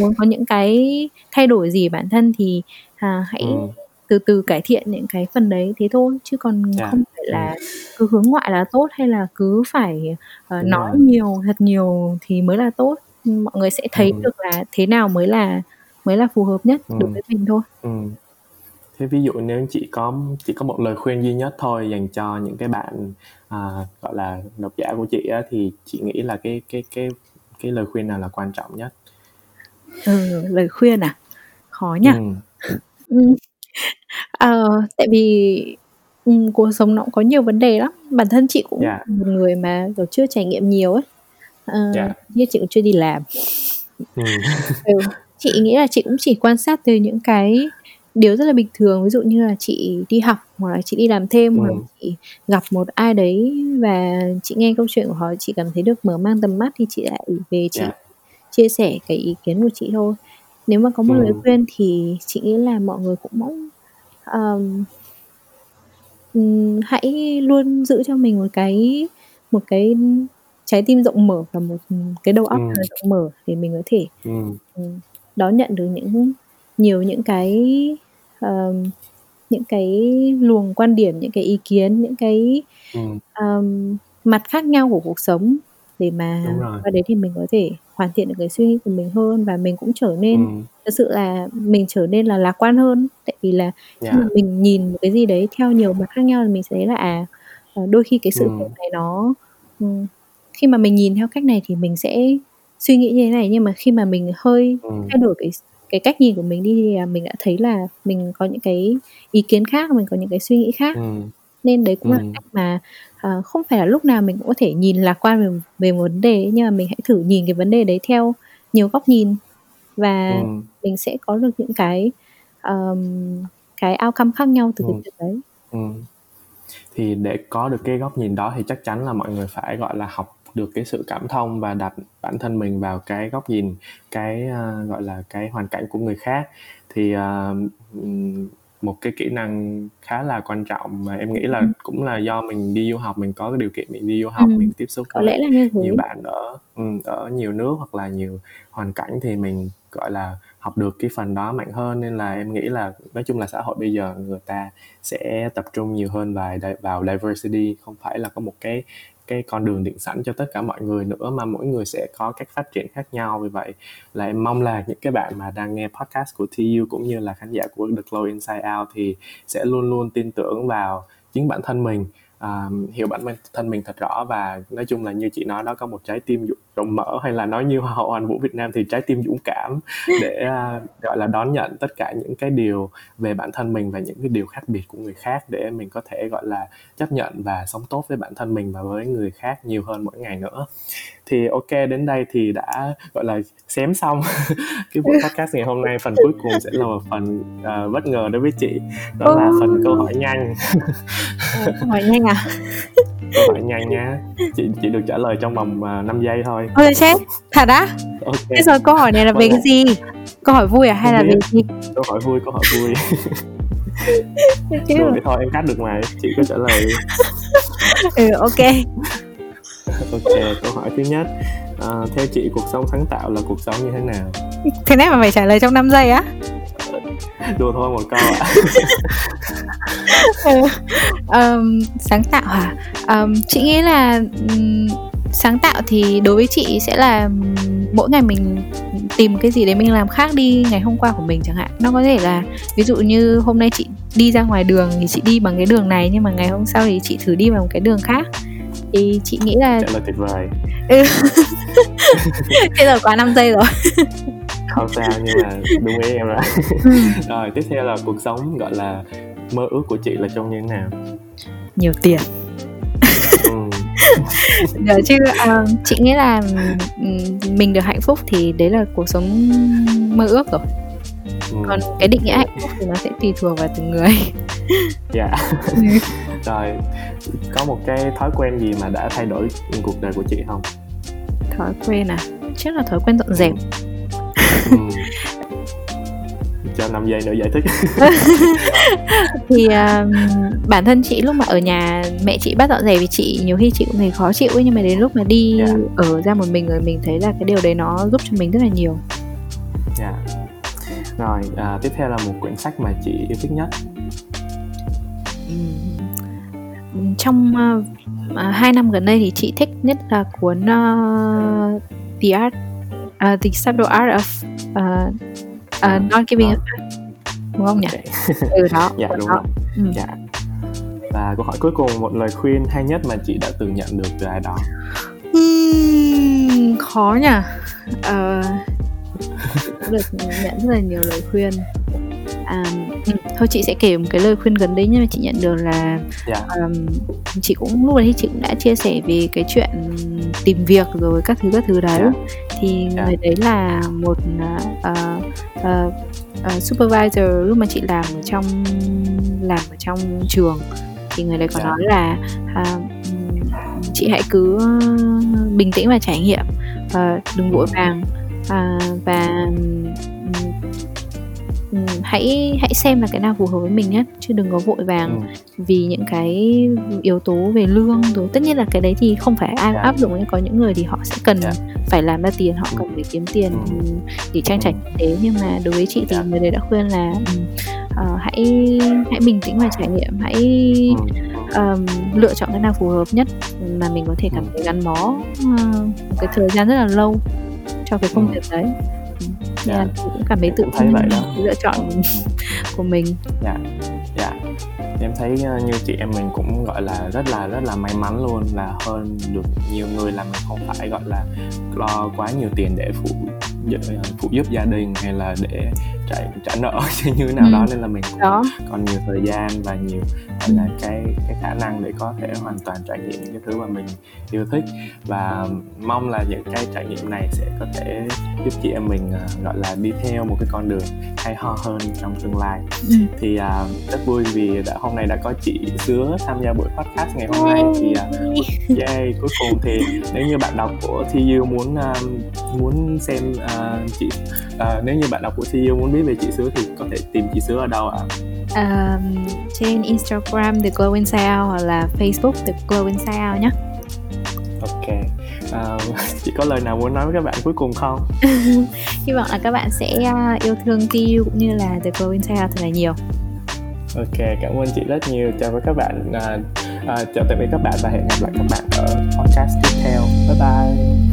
muốn có những cái thay đổi gì bản thân thì à, hãy ừ. từ từ cải thiện những cái phần đấy thế thôi chứ còn yeah. không phải là cứ hướng ngoại là tốt hay là cứ phải uh, nói rồi. nhiều thật nhiều thì mới là tốt mọi người sẽ thấy ừ. được là thế nào mới là mới là phù hợp nhất ừ. đối với mình thôi ừ
thế ví dụ nếu chị có chỉ có một lời khuyên duy nhất thôi dành cho những cái bạn à, gọi là độc giả của chị á, thì chị nghĩ là cái cái cái cái lời khuyên nào là quan trọng nhất
ừ, lời khuyên à khó nhỉ ừ. ờ, tại vì ừ, cuộc sống nó cũng có nhiều vấn đề lắm bản thân chị cũng yeah. Dạ. một người mà kiểu chưa trải nghiệm nhiều ấy uh, ờ, yeah. Dạ. như chị cũng chưa đi làm ừ. ừ. chị nghĩ là chị cũng chỉ quan sát từ những cái điều rất là bình thường ví dụ như là chị đi học hoặc là chị đi làm thêm ừ. hoặc là chị gặp một ai đấy và chị nghe câu chuyện của họ chị cảm thấy được mở mang tầm mắt thì chị lại về chị yeah. Dạ. chia sẻ cái ý kiến của chị thôi nếu mà có một ừ. lời khuyên thì chị nghĩ là mọi người cũng mong um, hãy luôn giữ cho mình một cái một cái trái tim rộng mở và một cái đầu óc ừ. rộng mở để mình có thể ừ. đón nhận được những nhiều những cái um, những cái luồng quan điểm những cái ý kiến những cái ừ. um, mặt khác nhau của cuộc sống để mà qua đấy thì mình có thể hoàn thiện được cái suy nghĩ của mình hơn và mình cũng trở nên ừ. thật sự là mình trở nên là lạc quan hơn tại vì là yeah. khi mà mình nhìn một cái gì đấy theo nhiều mặt khác nhau thì mình sẽ thấy là à ờ, đôi khi cái sự ừ. việc này nó um, khi mà mình nhìn theo cách này thì mình sẽ suy nghĩ như thế này nhưng mà khi mà mình hơi ừ. thay đổi cái cái cách nhìn của mình đi thì mình đã thấy là mình có những cái ý kiến khác mình có những cái suy nghĩ khác ừ. nên đấy cũng ừ. là cách mà uh, không phải là lúc nào mình cũng có thể nhìn lạc quan về, về một vấn đề nhưng mà mình hãy thử nhìn cái vấn đề đấy theo nhiều góc nhìn và ừ. mình sẽ có được những cái um, cái outcome khác nhau từ ừ. cái việc đấy ừ.
thì để có được cái góc nhìn đó thì chắc chắn là mọi người phải gọi là học được cái sự cảm thông và đặt bản thân mình vào cái góc nhìn cái uh, gọi là cái hoàn cảnh của người khác thì uh, một cái kỹ năng khá là quan trọng mà em nghĩ là ừ. cũng là do mình đi du học mình có cái điều kiện mình đi du học ừ. mình tiếp xúc
có lẽ là như
thế. nhiều bạn ở ở nhiều nước hoặc là nhiều hoàn cảnh thì mình gọi là học được cái phần đó mạnh hơn nên là em nghĩ là nói chung là xã hội bây giờ người ta sẽ tập trung nhiều hơn vào vào diversity không phải là có một cái cái con đường định sẵn cho tất cả mọi người nữa mà mỗi người sẽ có cách phát triển khác nhau. Vì vậy là em mong là những cái bạn mà đang nghe podcast của TU cũng như là khán giả của The Glow Inside Out thì sẽ luôn luôn tin tưởng vào chính bản thân mình. Uh, hiểu bản thân mình thật rõ và nói chung là như chị nói đó có một trái tim dũng rộng mở hay là nói như hoa hậu hoàn vũ Việt Nam thì trái tim dũng cảm để uh, gọi là đón nhận tất cả những cái điều về bản thân mình và những cái điều khác biệt của người khác để mình có thể gọi là chấp nhận và sống tốt với bản thân mình và với người khác nhiều hơn mỗi ngày nữa. Thì ok đến đây thì đã gọi là xém xong cái buổi podcast ngày hôm nay. Phần cuối cùng sẽ là một phần uh, bất ngờ đối với chị đó là phần câu hỏi nhanh.
Câu hỏi nhanh à?
Câu hỏi nhanh nha chị chị được trả lời trong vòng uh, à, 5 giây thôi
ôi chết thật á? Okay. thế rồi câu hỏi này là về cái gì? Câu hỏi vui à hay là về gì?
Câu hỏi vui câu hỏi vui. Rồi thì thôi em cắt được mà chị có trả lời.
Ừ ok.
Ok câu hỏi thứ nhất. À, theo chị cuộc sống sáng tạo là cuộc sống như thế nào?
Thế này mà phải trả lời trong 5 giây á.
Đùa thôi một câu ạ.
Um, sáng tạo à um, chị nghĩ là um, sáng tạo thì đối với chị sẽ là mỗi ngày mình tìm cái gì đấy mình làm khác đi ngày hôm qua của mình chẳng hạn. Nó có thể là ví dụ như hôm nay chị đi ra ngoài đường thì chị đi bằng cái đường này nhưng mà ngày hôm sau thì chị thử đi bằng cái đường khác. Thì chị nghĩ là
trả lời tuyệt vời.
Ừ. bây giờ quá 5 giây rồi.
Không sao nhưng mà đúng ý em rồi. Ừ. rồi tiếp theo là cuộc sống gọi là mơ ước của chị là trông như thế nào?
Nhiều tiền. Ừ. Được chứ uh, chị nghĩ là mình được hạnh phúc thì đấy là cuộc sống mơ ước rồi. Ừ. còn cái định nghĩa hạnh phúc thì nó sẽ tùy thuộc vào từng người.
Dạ. Rồi có một cái thói quen gì mà đã thay đổi cuộc đời của chị không?
Thói quen à? Chắc là thói quen dọn dẹp.
Ừ. cho 5 giây nữa giải thích
thì uh, bản thân chị lúc mà ở nhà mẹ chị bắt dọn dẹp thì chị nhiều khi chị cũng thấy khó chịu ấy nhưng mà đến lúc mà đi yeah. Dạ. ở ra một mình rồi mình thấy là cái điều đấy nó giúp cho mình rất là nhiều
yeah. Dạ. rồi uh, tiếp theo là một quyển sách mà chị yêu thích nhất
trong uh, hai năm gần đây thì chị thích nhất là cuốn uh, The Art uh, The Subtle Art of uh, uh, Not Giving up đúng không nhỉ?
ừ đó. dạ đúng đó. rồi. Ừ. Dạ. Và câu hỏi cuối cùng một lời khuyên hay nhất mà chị đã từng nhận được từ ai đó.
Uhm, khó nhỉ. Uh, được nhận rất là nhiều lời khuyên à, ừ, thôi chị sẽ kể một cái lời khuyên gần đây nhưng mà chị nhận được là yeah. Dạ. um, chị cũng lúc đấy chị cũng đã chia sẻ về cái chuyện tìm việc rồi các thứ các thứ đấy yeah. Dạ. thì yeah. Dạ. người đấy là một uh, uh, uh, supervisor lúc mà chị làm ở trong làm ở trong trường thì người đấy có yeah. nói là uh, chị hãy cứ bình tĩnh và trải nghiệm uh, đừng vội vàng uh, và hãy hãy xem là cái nào phù hợp với mình nhất chứ đừng có vội vàng ừ. vì những cái yếu tố về lương rồi tất nhiên là cái đấy thì không phải ai yeah. áp dụng ấy có những người thì họ sẽ cần yeah. phải làm ra tiền họ ừ. cần phải kiếm tiền ừ. để trang trải kinh tế nhưng mà đối với chị thì yeah. người đấy đã khuyên là uh, hãy hãy bình tĩnh và trải nghiệm hãy um, lựa chọn cái nào phù hợp nhất mà mình có thể cảm thấy gắn bó uh, một cái thời gian rất là lâu cho cái công việc đấy dạ. Yeah, cũng cảm thấy tự
tin vậy đó.
lựa chọn của mình.
Dạ dạ. Em thấy ờ, như chị em mình cũng gọi là rất là rất là may mắn luôn là hơn được nhiều người là mình không phải gọi là lo quá nhiều tiền để phụ phụ giúp gia đình hay là để trả trả nợ như thế nào ừ. đó nên là mình cũng đó. còn nhiều thời gian và nhiều gọi là cái cái khả năng để có thể hoàn toàn trải nghiệm những cái thứ mà mình yêu thích và mong là những cái trải nghiệm này sẽ có thể giúp chị em mình uh, gọi là đi theo một cái con đường hay ho hơn trong tương lai ừ. thì uh, rất vui vì đã hôm nay đã có chị Sứa tham gia buổi podcast ngày hôm nay thì uh, yay cuối cùng thì nếu như bạn đọc của TU muốn uh, muốn xem uh, chị uh, nếu như bạn đọc của TU muốn biết về chị Sứa thì có thể tìm chị Sứa ở đâu ạ?
À? Um, trên Instagram The Glowing Sound hoặc là Facebook The Glowing Sound nhé.
Ok. Uh, chị có lời nào muốn nói với các bạn cuối cùng không?
Hy vọng là các bạn sẽ uh, yêu thương TU cũng như là The Glowing Sound thật là nhiều.
Ok, cảm ơn chị rất nhiều. Chào với các bạn. Uh, uh, chào tạm biệt các bạn và hẹn gặp lại các bạn ở podcast tiếp theo. Bye bye.